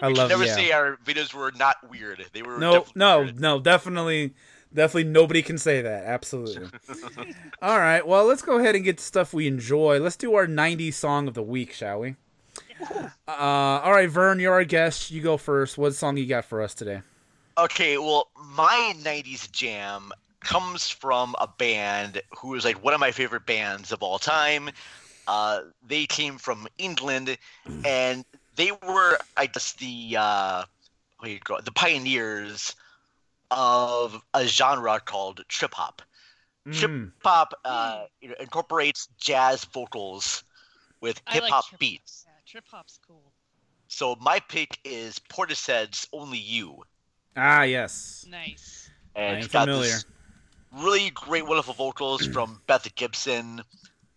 I We love. never yeah. say our videos were not weird. They were No, definitely no, weird. no, definitely, definitely nobody can say that. Absolutely. all right, well, let's go ahead and get to stuff we enjoy. Let's do our 90s song of the week, shall we? Uh, all right, Vern, you're our guest. You go first. What song you got for us today? Okay, well, my 90s jam comes from a band who is like one of my favorite bands of all time. Uh, they came from England, and they were, I guess, the uh, what do you call it, the pioneers of a genre called trip hop. Trip Mm, hop uh, you know, incorporates jazz vocals with I hip like hop trip- beats. Yeah, trip hop's cool. So my pick is Portishead's "Only You." ah, yes. Nice. I and am it's got familiar. this really great, wonderful vocals from Beth Gibson.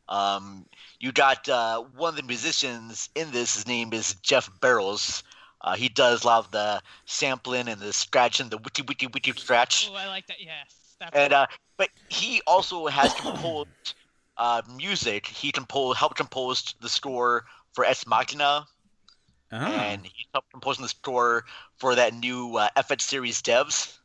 Um, you got uh, one of the musicians in this. His name is Geoff Barrows. Uh, he does a lot of the sampling and the scratching, the witty witty witty scratch. Oh, I like that. Yes. And uh, but he also has composed uh, music. He composed, helped compose the score for Ex Machina, Oh, and he helped composing the score for that new uh, FX series Devs.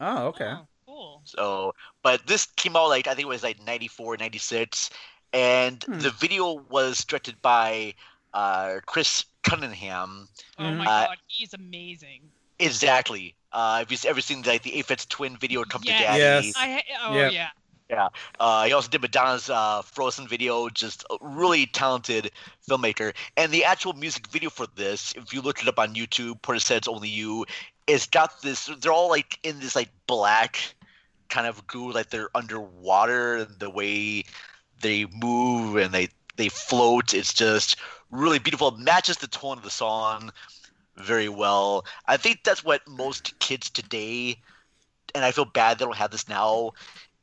oh okay. oh, cool. So, but this came out like I think it was like 94, 96, and Hmm. the video was directed by uh, Chris Cunningham. Oh my Uh, god, he's amazing. Exactly. Uh, have you ever seen like the Aphex Twin video "Come to Yes. Daddy"? Yes. I oh Yep. yeah. Yeah. Uh, he also did Madonna's uh, Frozen video, just a really talented filmmaker. And the actual music video for this, if you look it up on YouTube, Portishead's Only You, it's got this, they're all like in this like black kind of goo, like they're underwater, and the way they move and they, they float. It's just really beautiful. It matches the tone of the song very well. I think that's what most kids today, and I feel bad they don't have this now,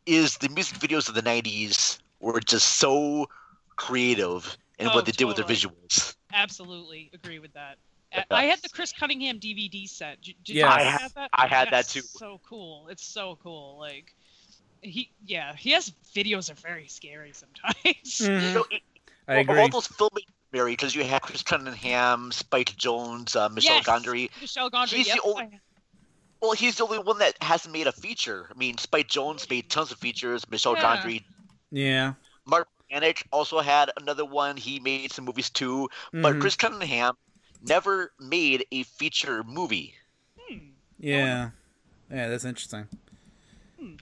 is the music videos of the 90s were just so creative in Oh, what they did with their visuals. Absolutely agree with that. I- I had the Chris Cunningham DVD set. Did, did Yeah. you I guys ha- that? I had that too. So cool! It's so cool. Like he, yeah, he has videos are very scary sometimes. Mhm. You know, it- I of all those filmmakers, Mary, because you have Chris Cunningham, Spike Jonze, uh, Michel yes, Gondry. Michel Gondry. He's the only- Well, he's the only one that hasn't made a feature. I mean, Spike Jonze made tons of features. Michel Yeah. Gondry, Yeah. Mark Romanek also had another one. He made some movies too. But Mhm. Chris Cunningham never made a feature movie. Yeah. Yeah, that's interesting.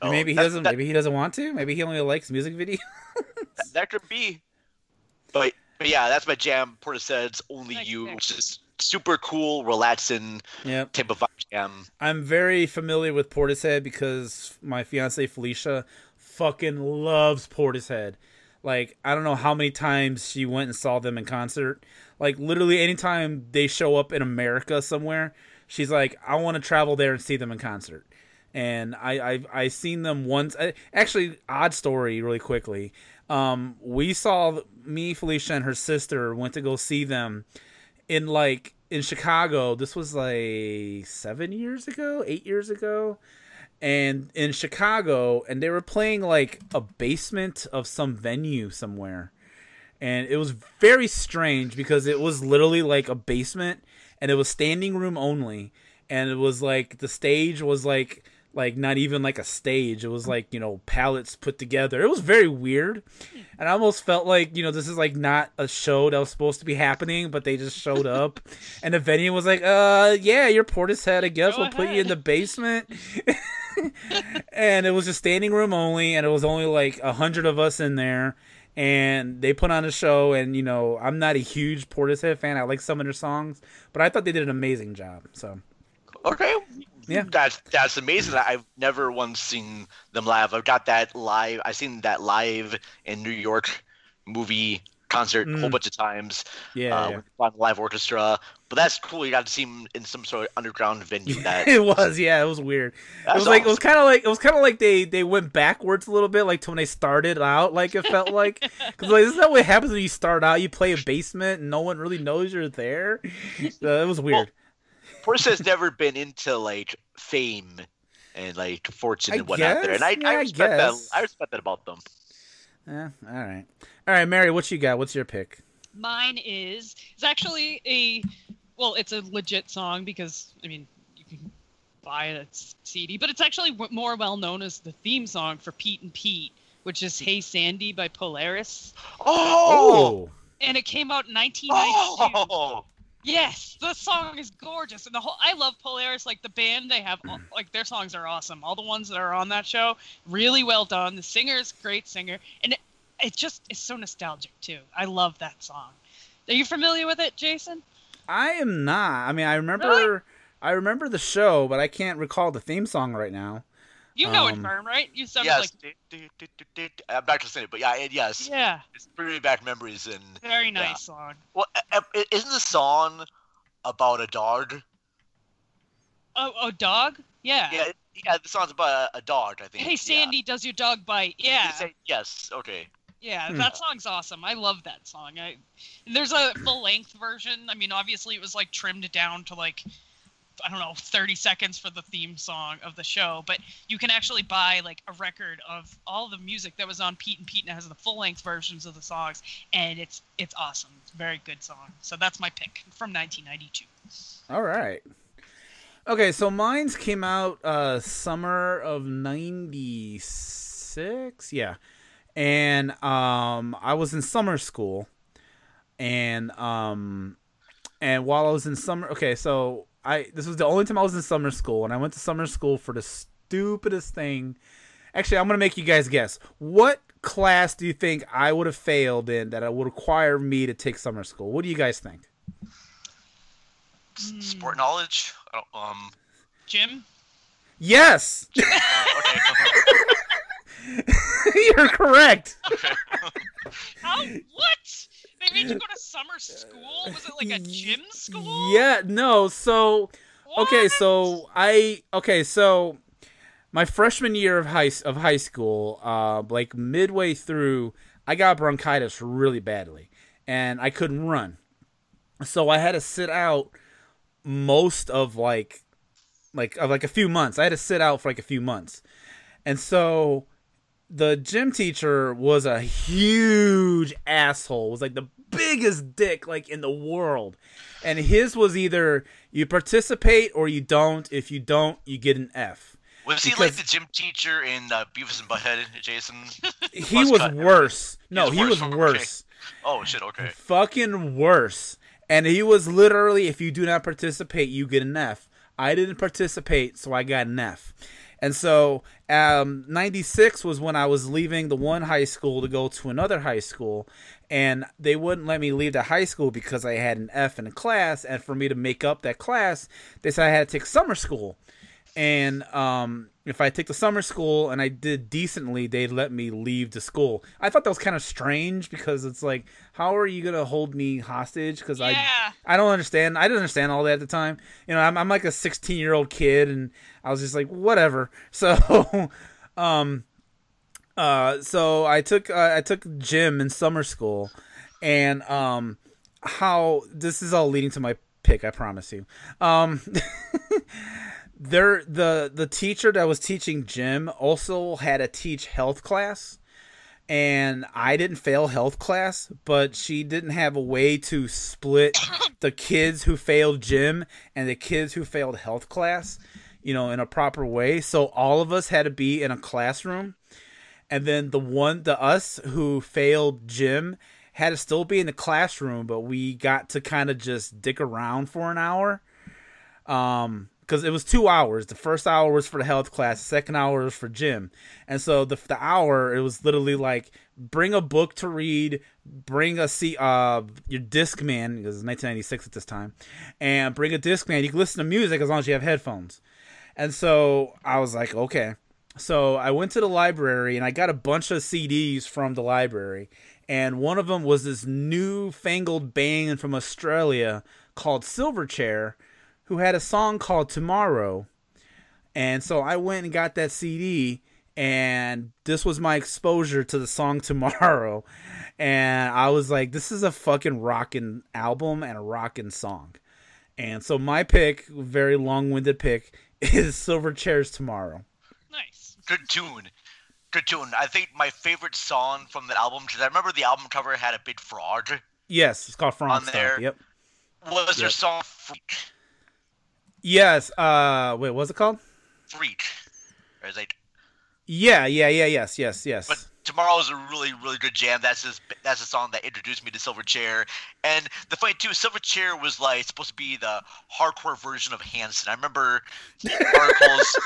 Oh, maybe he that- doesn't. that- maybe he doesn't want to. Maybe he only likes music videos. That, that could be. But, but yeah, that's my jam. Portishead's Only Nice You, which is super cool, relaxing Yep. type of vibe jam. I'm very familiar with Portishead because my fiance Felicia fucking loves Portishead. Like I don't know how many times she went and saw them in concert. Like literally anytime they show up in America somewhere, she's like, I want to travel there and see them in concert. And I I've, I seen them once. I, actually, odd story, really quickly. Um, we saw me, Felicia, and her sister went to go see them in like in Chicago. This was like seven years ago, eight years ago, and in Chicago, and they were playing like a basement of some venue somewhere, and it was very strange because it was literally like a basement, and it was standing room only, and it was like the stage was like like not even like a stage. It was like you know pallets put together. It was very weird. And i almost felt like you know this is like not a show that was supposed to be happening but they just showed up. And the venue was like uh yeah you're portishead i guess. Go we'll put you in the basement. And it was just standing room only and it was only like a hundred of us in there. And they put on a show and you know i'm not a huge portishead fan. I like some of their songs but i thought they did an amazing job so. Okay. Yeah. That's that's amazing. I've never once seen them live. I've got that live. I've seen that live in New York movie concert a whole Mm. bunch of times. yeah, uh, yeah. with on live orchestra. But that's cool. You got to see him in some sort of underground venue. That it was yeah it was weird it That's was like it was kind of like it was kind of like they they went backwards a little bit like to when they started out like it felt like because like isn't what happens when you start out you play a basement and no one really knows you're there uh, it was weird Portishead's never been into like fame and like fortune I and whatnot there, and I, yeah, I I respect that. I respect that about them. yeah all right. All right mary what you got? What's your pick? Mine is it's actually a well, it's a legit song because I mean you can buy a CD, but it's actually more well known as the theme song for Pete and Pete, which is "Hey Sandy" by Polaris, Oh, oh! and it came out in 1992. oh, Yes, the song is gorgeous, and the whole I love Polaris. Like the band, they have all- like their songs are awesome. All the ones that are on that show, really well done. The singer is great singer, and it, it just is so nostalgic too. I love that song. Are you familiar with it, Jason? i am not i mean i remember Really? i remember the show but i can't recall the theme song right now You know it, Um, Vern, right? You sound yes. like du- I'm not gonna say it, but yeah, and yes, yeah, it's bringing back memories. And very nice Yeah. song. well, isn't the song about a dog? Oh, oh, dog. Yeah. Yeah, yeah, the song's about a, a dog. I think. Hey yeah. Sandy, does your dog bite? Yeah. Say- yes. Okay. Yeah, Hmm. that song's awesome. I love that song. I there's a full length version. I mean, obviously it was like trimmed down to like I don't know, 30 seconds for the theme song of the show, but you can actually buy like a record of all the music that was on Pete and Pete and has the full length versions of the songs and it's it's awesome. It's a very good song. So that's my pick from 1992. All right. Okay, so mine's came out uh summer of 96. Yeah. And um I was in summer school and um and while I was in summer okay, so I this was the only time I was in summer school, and I went to summer school for the stupidest thing. Actually, I'm gonna make you guys guess. What class do you think I would have failed in that it would require me to take summer school? What do you guys think? Sport knowledge. I don't, um. Jim? Yes, Okay. you're correct. How? What? They made you go to summer school? Was it like a gym school? Yeah, no. So, okay, so I okay, so my freshman year of high of high school, uh, like midway through, I got bronchitis really badly, and I couldn't run, so I had to sit out most of like like of like a few months. I had to sit out for like a few months, and so the gym teacher was a huge asshole. Was like the biggest dick like in the world. And his was either you participate or you don't. If you don't, you get an F. Was he like the gym teacher in uh, Beavis and Butthead, Jason? He was cut. worse. No, was he was worse. Okay. worse. Oh shit. Okay. Fucking worse. And he was literally if you do not participate, you get an F. I didn't participate, so I got an F. And so, um, 96 was when I was leaving the one high school to go to another high school. And they wouldn't let me leave the high school because I had an F in a class. And for me to make up that class, they said I had to take summer school. And um, if I take the summer school and I did decently, they'd let me leave the school. I thought that was kind of strange because it's like, how are you gonna hold me hostage? Because I I don't understand. I didn't understand all that at the time. You know, I'm, I'm like a 16 year old kid, and I was just like, whatever. So, um, uh, so I took uh, I took gym in summer school, and um, how this is all leading to my pick. I promise you. Um. there the the teacher that was teaching gym also had a teach health class and I didn't fail health class, but she didn't have a way to split the kids who failed gym and the kids who failed health class, you know, in a proper way. So all of us had to be in a classroom. And then the one the us who failed gym had to still be in the classroom, but we got to kind of just dick around for an hour. Um because it was two hours. The first hour was for the health class. The second hour was for gym. And so the the hour it was literally like bring a book to read, bring a see uh your Discman because it's 1996 at this time, and bring a disc man. You can listen to music as long as you have headphones. And so I was like, okay. So I went to the library and I got a bunch of CDs from the library. And one of them was this newfangled band from Australia called Silverchair who had a song called Tomorrow. And so I went and got that CD, and this was my exposure to the song Tomorrow. And I was like, this is a fucking rockin' album and a rockin' song. And so my pick, very long winded pick, is Silverchair's Tomorrow. Nice. Good tune. Good tune. I think my favorite song from the album, because I remember the album cover had a big frog Yes, it's called Frog on Frog there. Yep. Was their Yep. song Freak? Yes. Uh, wait, what's it called? Freak. Or is like Yeah, yeah, yeah, yes, yes, yes. But Tomorrow's a really, really good jam. That's his, that's the song that introduced me to Silverchair. And the funny too, Silverchair was like supposed to be the hardcore version of Hanson. I remember articles.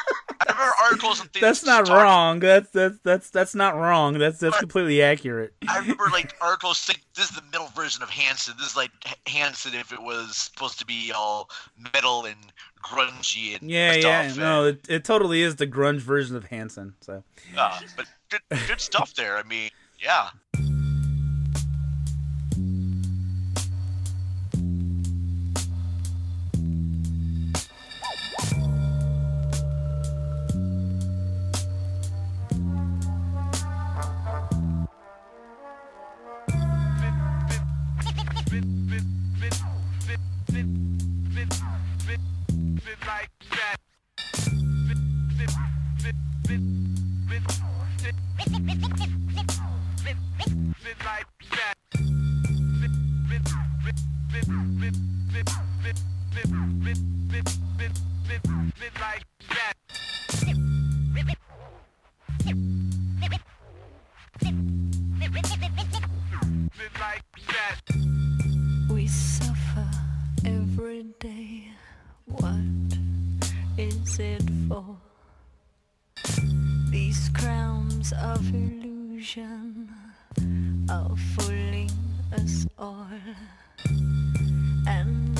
I remember articles and things. that's not wrong. That's that's that's that's not wrong. That's that's completely accurate. I remember like articles saying this is the metal version of Hanson. This is like Hanson if it was supposed to be all metal and grungy and Yeah, stuff. yeah. No, it, it totally is the grunge version of Hanson. So uh, but good, good stuff there. I mean, yeah. We suffer every day. Why These of illusion are fooling us all. And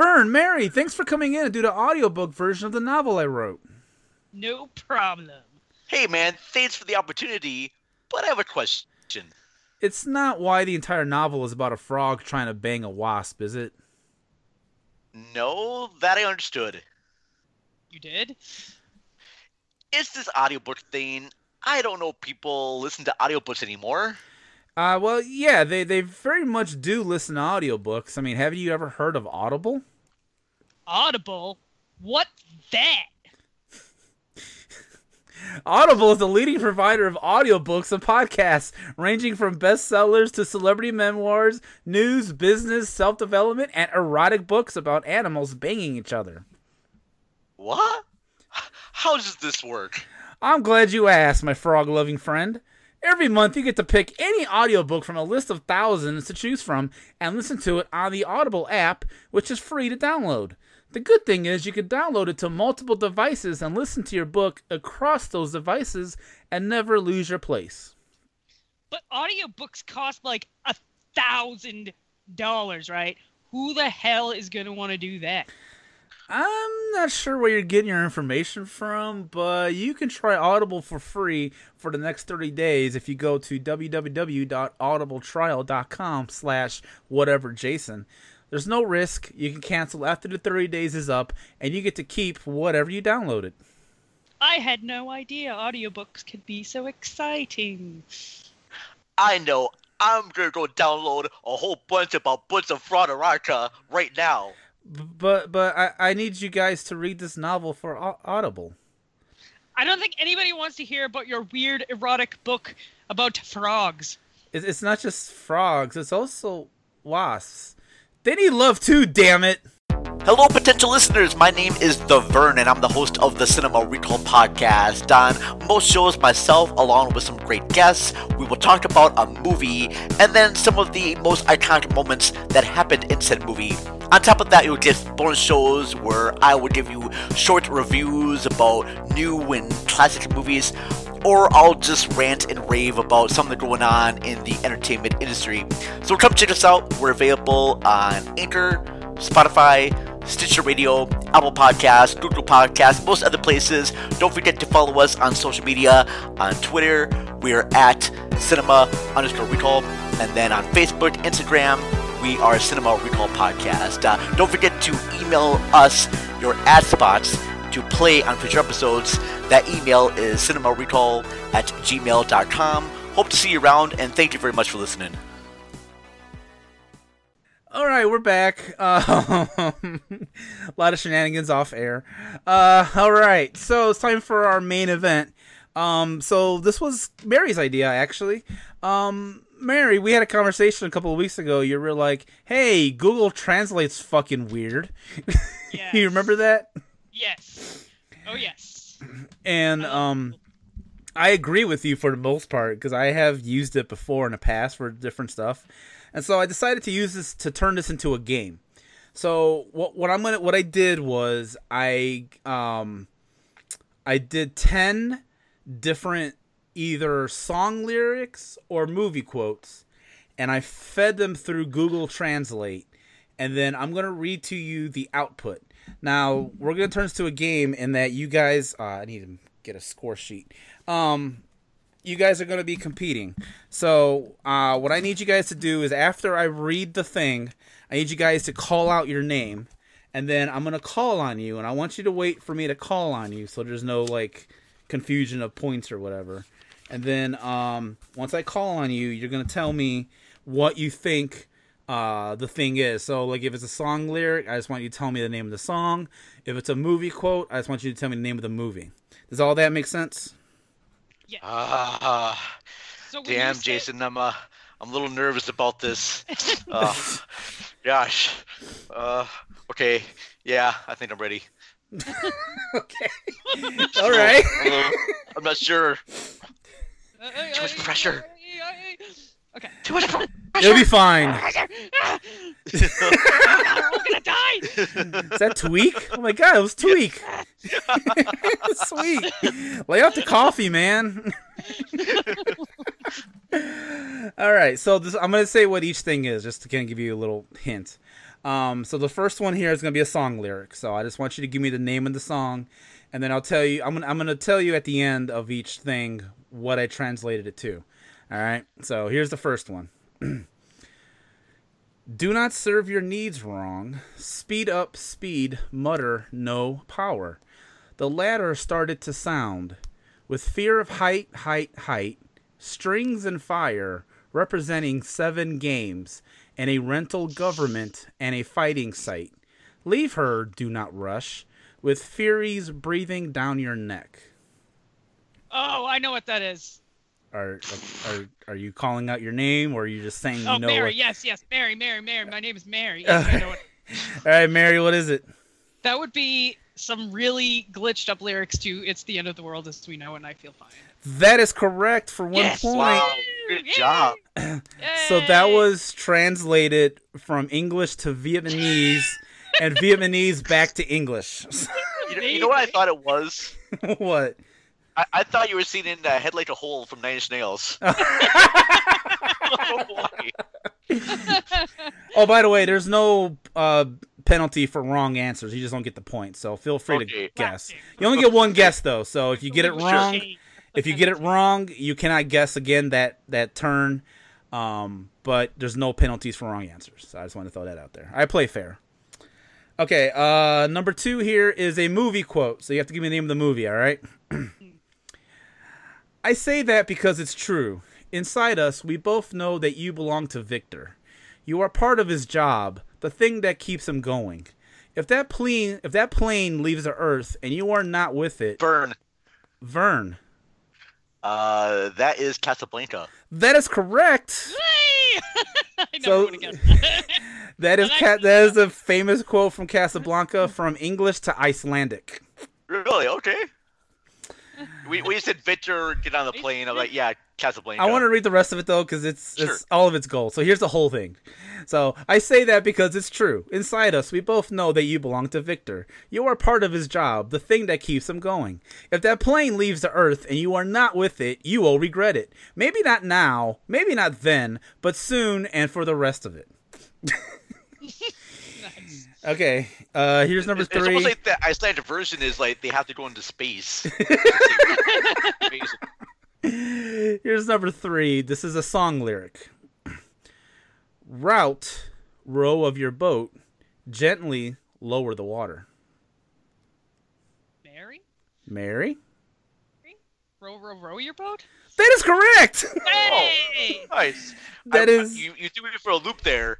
Vern, Mary, thanks for coming in to do the audiobook version of the novel I wrote. No problem. Hey man, thanks for the opportunity, but I have a question. It's not why the entire novel is about a frog trying to bang a wasp, is it? No, that I understood. You did? It's this audiobook thing. I don't know if people listen to audiobooks anymore. Uh, well, yeah, they, they very much do listen to audiobooks. I mean, have you ever heard of Audible? Audible? What that? Audible is the leading provider of audiobooks and podcasts, ranging from bestsellers to celebrity memoirs, news, business, self development, and erotic books about animals banging each other. What? How does this work? I'm glad you asked, my frog loving friend. Every month, you get to pick any audiobook from a list of thousands to choose from and listen to it on the Audible app, which is free to download. The good thing is you can download it to multiple devices and listen to your book across those devices and never lose your place. But audiobooks cost like a thousand dollars, right? Who the hell is gonna want to do that? I'm not sure where you're getting your information from, but you can try Audible for free for the next 30 days if you go to www.audibletrial.com slash whateverjason. There's no risk. You can cancel after the 30 days is up, and you get to keep whatever you downloaded. I had no idea audiobooks could be so exciting. I know. I'm gonna go download a whole bunch about books of Fraudaraka right now. But but I, I need you guys to read this novel for Audible. I don't think anybody wants to hear about your weird erotic book about frogs. It's, it's not just frogs, it's also wasps. They need love too, damn it! Hello, potential listeners. My name is The Vern, and I'm the host of the Cinema Recall podcast. On most shows, myself, along with some great guests, we will talk about a movie and then some of the most iconic moments that happened in said movie. On top of that, you'll get bonus shows where I will give you short reviews about new and classic movies. or I'll just rant and rave about something going on in the entertainment industry. So come check us out. We're available on Anchor, Spotify, Stitcher Radio, Apple Podcasts, Google Podcasts, most other places. Don't forget to follow us on social media. On Twitter, we're at cinema underscore recall. And then on Facebook, Instagram, we are Cinema Recall Podcast. Uh, don't forget to email us your ad spots to play on future episodes. That email is cinemarecall at gmail.com. Hope to see you around, and thank you very much for listening. All right, we're back. Uh, a lot of shenanigans off air. Uh, all right, so it's time for our main event. Um, so this was Mary's idea, actually. Um, Mary, we had a conversation a couple of weeks ago. You were like, "Hey, Google Translate's fucking weird." you remember that? Yes. Oh yes. And um, I agree with you for the most part because I have used it before in the past for different stuff, and so I decided to use this to turn this into a game. So what what I'm gonna what I did was I um I did ten different either song lyrics or movie quotes, and I fed them through Google Translate, and then I'm gonna read to you the output. Now we're gonna turn this to a game in that you guys. Uh, I need to get a score sheet. Um, you guys are gonna be competing. So uh, what I need you guys to do is after I read the thing, I need you guys to call out your name, and then I'm gonna call on you, and I want you to wait for me to call on you, so there's no like confusion of points or whatever. And then um, once I call on you, you're gonna tell me what you think uh, the thing is. So, like, if it's a song lyric, I just want you to tell me the name of the song. If it's a movie quote, I just want you to tell me the name of the movie. Does all that make sense? Ah, So damn, say- Jason, I'm uh, I'm a little nervous about this. uh, gosh. Uh, okay. Yeah, I think I'm ready. okay. All right. I'm, a little- I'm not sure. Too much pressure. Okay. Too much pressure. You'll be fine. We're gonna die. Is that Tweak? Oh my god, it was Tweak. Sweet. Lay off the coffee, man. All right, so this, I'm gonna say what each thing is, just to kind of give you a little hint. Um, so the first one here is gonna be a song lyric. So I just want you to give me the name of the song, and then I'll tell you. I'm gonna I'm gonna tell you at the end of each thing what I translated it to. All right. So here's the first one. Do not serve your needs wrong. Speed up, speed, mutter, no power. The ladder started to sound. With fear of height, height, height, strings and fire, representing seven games, and a rental government and a fighting site. Leave her, do not rush, with furies breathing down your neck. Oh, I know what that is. Are are are you calling out your name, or are you just saying Oh, you know? Mary. what- Yes, yes, Mary, Mary, Mary. My name is Mary. Yes, I know what. All right, Mary, what is it? That would be some really glitched up lyrics to "It's the end of the world as we know it," and I feel fine. That is correct for one Yes! point. Wow, good job. So that was translated from English to Vietnamese and Vietnamese back to English. You know, you know what I thought it was? what? I, I thought you were singing uh, "Head Like a Hole" from Nine Inch Nails. Oh, by the way, there's no uh, penalty for wrong answers. You just don't get the point. So feel free Okay. to guess. You only get one guess though. So if you get it wrong, if you get it wrong, you cannot guess again that that turn. Um, but there's no penalties for wrong answers. So I just want to throw that out there. I play fair. Okay, uh, number two here is a movie quote. So you have to give me the name of the movie. All right. I say that because it's true. Inside us, we both know that you belong to Victor. You are part of his job, the thing that keeps him going. If that plane, if that plane leaves the Earth and you are not with it, Vern. Vern. Uh, that is Casablanca. That is correct. I never So- would have guessed that. That is ca- that is a famous quote from Casablanca from English to Icelandic. Really? Okay. We, we said Victor get on the plane. I'm like, yeah, Casablanca. I want to read the rest of it though because it's Sure. it's all of its gold. So here's the whole thing. So I say that because it's true. Inside us, we both know that you belong to Victor. You are part of his job, the thing that keeps him going. If that plane leaves the Earth and you are not with it, you will regret it. Maybe not now, maybe not then, but soon and for the rest of it. Okay, uh, here's number It's three. almost like the Icelandic version is like they have to go into space. Here's number three. This is a song lyric. Route, row of your boat, gently lower the water. Mary, Mary? row, row, row your boat. That is correct! Hey! nice. That I- is- you. You threw me for a loop there.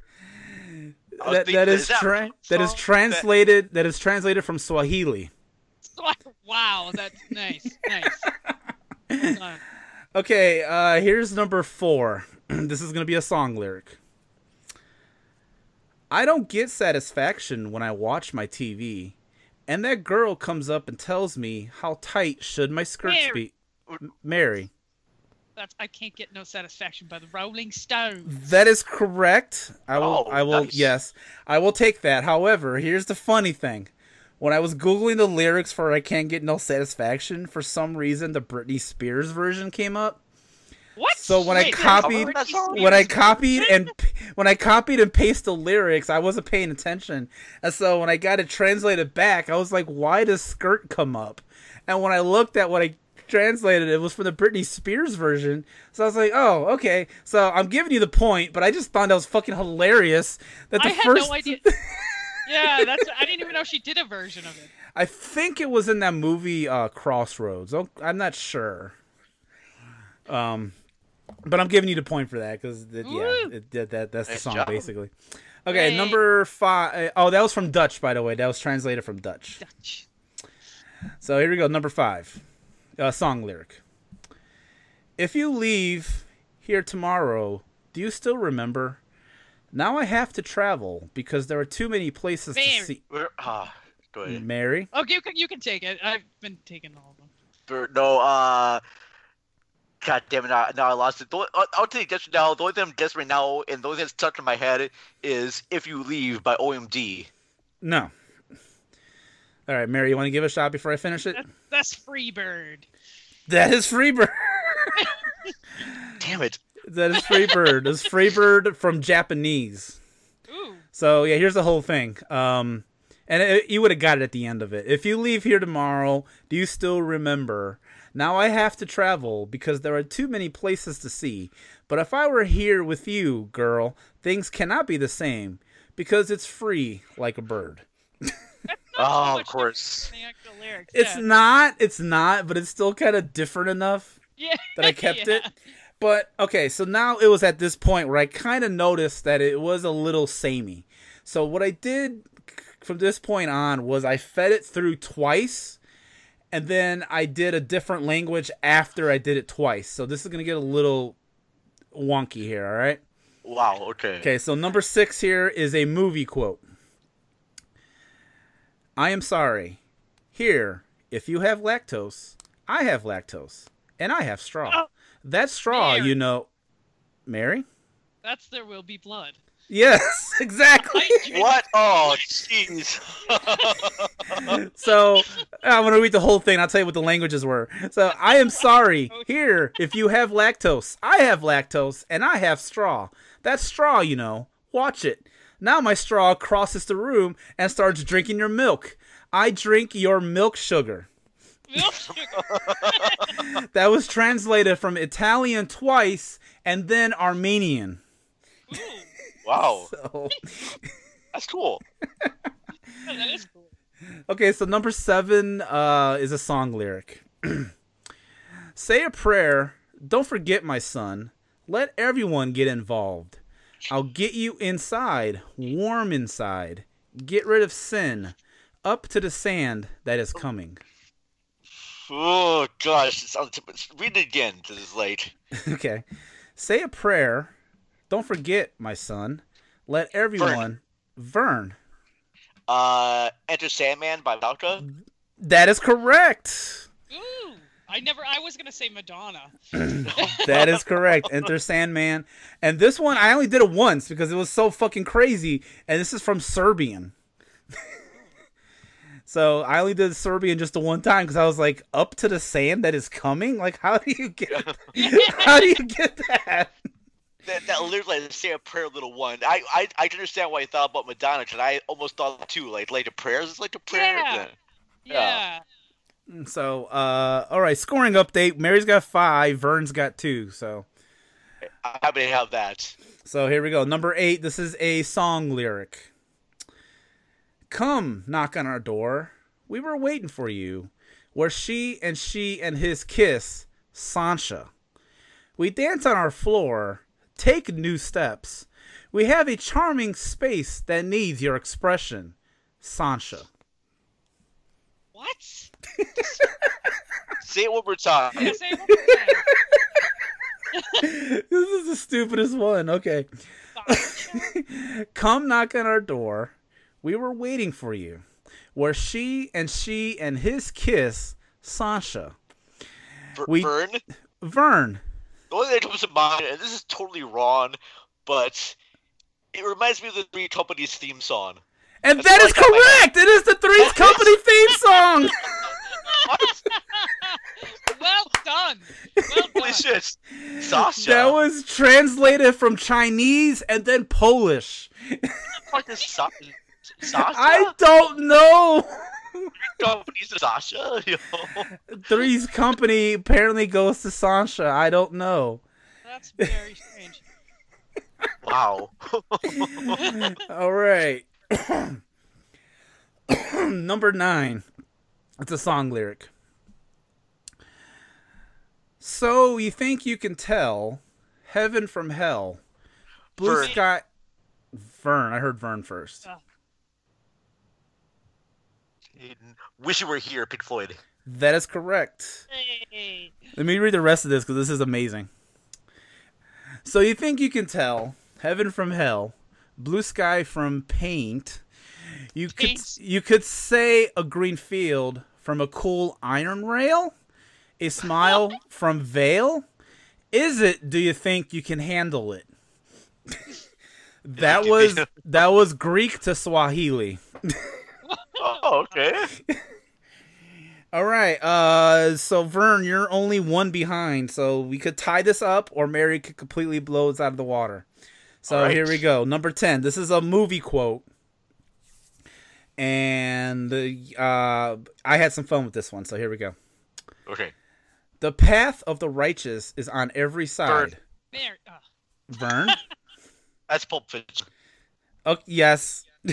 That, that is tra- that is translated that is translated from Swahili. Wow, that's nice, nice. Uh, Okay, uh, here's number four. this is gonna be a song lyric. I don't get satisfaction when I watch my TV, and that girl comes up and tells me how tight should my skirts Mary. be. Mary. That's I can't get no satisfaction by the Rolling Stones. That is correct. I will. Oh, I will. nice. Yes, I will take that. However, here's the funny thing: when I was googling the lyrics for "I Can't Get No Satisfaction," for some reason the Britney Spears version came up. What? So when I copied, when I copied and when I copied and pasted the lyrics, I wasn't paying attention, and so when I got it translated back, I was like, "Why does skirt come up?" And when I looked at what I translated, it was from the Britney Spears version. So I was like, "Oh, okay." So I'm giving you the point, but I just found that was fucking hilarious that the I had first. no idea. yeah, that's. I didn't even know she did a version of it. I think it was in that movie uh, Crossroads. Oh, I'm not sure. Um, but I'm giving you the point for that because yeah, it, that, that that's the song job. basically. Okay, Yay. number five oh that was from Dutch, by the way. That was translated from Dutch. Dutch. So here we go. Number five, uh, song lyric. If you leave here tomorrow, do you still remember? Now I have to travel because there are too many places Mary. to see. Where, ah, go ahead. Mary. Okay, you can you can take it. I've been taking all of them. Ver- No, uh, God damn it! Now, now I lost it. The I'll, I'll take this now. The only thing I'm guessing right now, and the only thing that's stuck in my head is "If You Leave" by OMD. No. All right, Mary, you want to give a shot before I finish it? That's Freebird. That is Freebird. Damn it! That is Freebird. It's Freebird from Japanese. Ooh. So yeah, here's the whole thing. Um, and it, you would have got it at the end of it. If you leave here tomorrow, do you still remember? Now I have to travel because there are too many places to see. But if I were here with you, girl, things cannot be the same because it's free like a bird. Oh, of course. The actual lyrics. It's yeah. not. It's not. But it's still kind of different enough Yeah. that I kept yeah. it. But okay, so now it was at this point where I kind of noticed that it was a little samey. So what I did from this point on was I fed it through twice, and then I did a different language after I did it twice. So this is gonna get a little wonky here. All right. Wow. Okay. Okay, so number six here is a movie quote. I am sorry. Here, if you have lactose, I have lactose, and I have straw. Oh, that straw, Mary. you know, Mary. That's there will be blood. Yes, exactly. What? Oh, jeez. so I'm gonna read the whole thing. I'll tell you what the languages were. So I am sorry. Here, if you have lactose, I have lactose, and I have straw. That straw, you know. Watch it. Now my straw crosses the room and starts drinking your milk. I drink your milk sugar. That was translated from Italian twice and then Armenian. Wow. So, That's cool. that is cool. okay, so number seven uh, is a song lyric. Say a prayer. Don't forget, my son. Let everyone get involved. I'll get you inside, warm inside. Get rid of sin. Up to the sand that is coming. Oh gosh, it sounds, read it again. This is late. okay. Say a prayer. Don't forget, my son. Let everyone. Vern. Uh, Enter Sandman by Valka. That is correct. Ooh. I never. I was gonna say Madonna. that is correct. Enter Sandman. And this one, I only did it once because it was so fucking crazy. And this is from Serbian. so I only did Serbian just the one time because I was like, up to the sand that is coming? Like, how do you get How do you get that? That, that literally like, say a prayer, little one. I I, I understand why you thought about Madonna, because I almost thought too. Like like the prayers it's like a prayer. Yeah. Yeah. So, uh, all right, scoring update. Mary's got five, Vern's got two. So, I'm happy to have that. So here we go. Number eight. This is a song lyric. Come, knock on our door. We were waiting for you. Where she and she and his kiss, Sancha. We dance on our floor. Take new steps. We have a charming space that needs your expression, Sancha. What? Say it one more time. Say it one more time. this is the stupidest one. Okay. Come knock on our door. We were waiting for you. Where she and she and his kiss, Sasha. Ver- We- Vern. Vern. The only thing that comes to mind, and this is totally wrong, but it reminds me of the Three Companies theme song. And That's that I got in correct. It is the Three's Company theme song. well done. Well Holy done. shit. Sasha. That was translated from Chinese and then Polish. What is Sa- Sasha? I don't know. Companies Sasha. You know? Three's Company apparently goes to Sasha. I don't know. That's very strange. Wow. All right. Number nine. It's a song lyric. So you think you can tell heaven from hell, blue Vern. sky. Vern, I heard Vern first. Oh. Wish you were here, Pink Floyd. That is correct. Hey. Let me read the rest of this because this is amazing. So you think you can tell heaven from hell, blue sky from paint. You could you could say a green field from a cool iron rail, a smile from veil. Is it? Do you think you can handle it? that was that was Greek to Swahili. Oh, okay. All right. Uh, so Vern, you're only one behind. So we could tie this up, or Mary could completely blow us out of the water. So All right. here we go. Number ten. This is a movie quote, and uh, I had some fun with this one. So here we go. Okay. The path of the righteous is on every side. There. Uh, Vern. That's Pulp Fiction. Oh yes.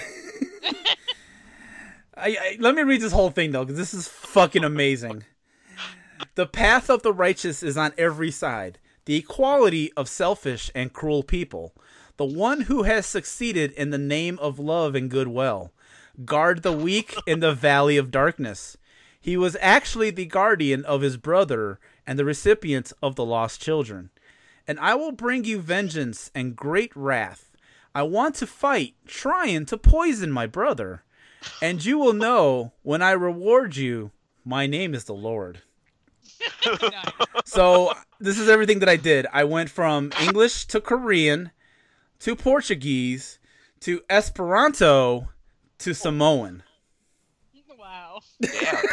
I, I, let me read this whole thing though, because this is fucking amazing. The path of the righteous is on every side. The equality of selfish and cruel people. The one who has succeeded in the name of love and goodwill. Guard the weak in the valley of darkness. He was actually the guardian of his brother and the recipient of the lost children. And I will bring you vengeance and great wrath. I want to fight, trying to poison my brother. And you will know when I reward you, my name is the Lord. so, this is everything that I did. I went from English to Korean to Portuguese to Esperanto to Samoan. wow. Damn.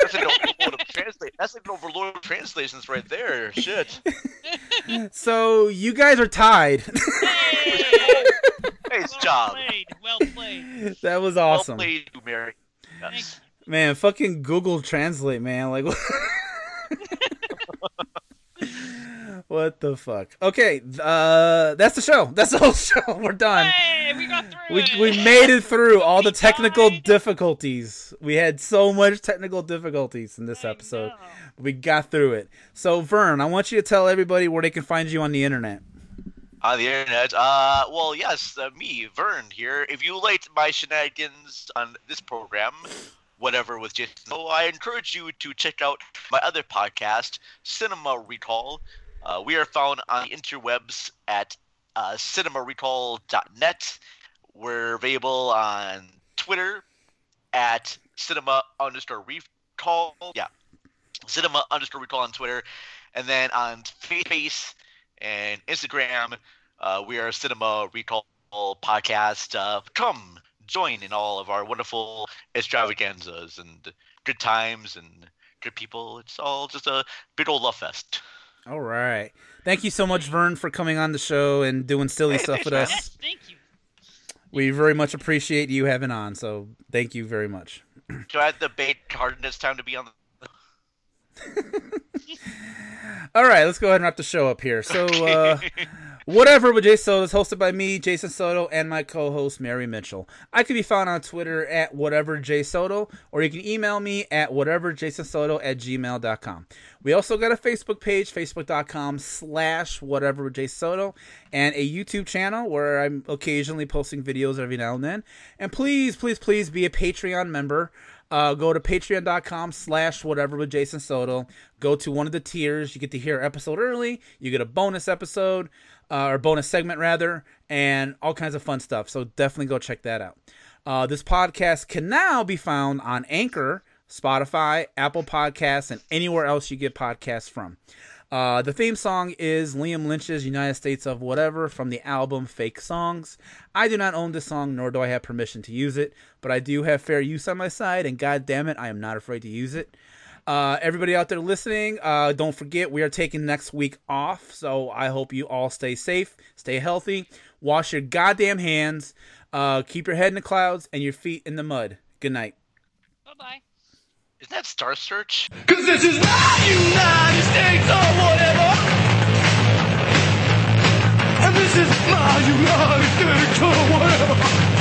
That's like an overload of translate. That's like an overload of translations right there. Shit. So, you guys are tied. Nice Well job. played. Well played. that was awesome. Well awesome. played, Mary. Yes. Man, fucking Google Translate, man. Like, what the fuck? Okay, uh, that's the show. That's the whole show. We're done. Hey, we got through We, it. we made it through all the technical difficulties. We had so much technical difficulties in this episode. We got through it. So, Vern, I want you to tell everybody where they can find you on the internet. On the internet. Uh, well, yes, uh, me, Vern here. If you liked my shenanigans on this program, whatever with Jason, so I encourage you to check out my other podcast, Cinema Recall. Uh, we are found on the interwebs at uh, cinemarecall.net. We're available on Twitter at cinema underscore recall. Yeah. cinema underscore recall on Twitter, and then on Face and Instagram, uh, we are Cinema Recall Podcast. Uh, come join in all of our wonderful extravaganzas and good times and good people. It's all just a big old love fest. All right. Thank you so much, Vern, for coming on the show and doing silly Hey, stuff with us. Yes, thank you. We very much appreciate you having on. So thank you very much. Do I have to bait hard this time to be on the All right, let's go ahead and wrap the show up here. So, uh, whatever with Jay Soto is hosted by me, Jason Soto, and my co-host Mary Mitchell. I can be found on Twitter at whatever J Soto, or you can email me at whateverjasonsoto at gmail.com. We also got a Facebook page, facebook.com slash whatever J Soto, and a YouTube channel where I'm occasionally posting videos every now and then. And please, please, please be a Patreon member. Uh, go to patreon.com slash whatever with Jason Soto. Go to one of the tiers. You get to hear episode early. You get a bonus episode, uh, or bonus segment rather, and all kinds of fun stuff. So definitely go check that out. Uh, this podcast can now be found on Anchor, Spotify, Apple Podcasts, and anywhere else you get podcasts from. Uh, the theme song is Liam Lynch's United States of Whatever from the album Fake Songs. I do not own this song, nor do I have permission to use it, but I do have fair use on my side, and god damn it, I am not afraid to use it. Uh, everybody out there listening, uh, don't forget we are taking next week off, so I hope you all stay safe, stay healthy, wash your goddamn hands, uh, keep your head in the clouds and your feet in the mud. Good night. Bye bye. Isn't that Star Search? Cause this is not United States or whatever. And this is United States or whatever.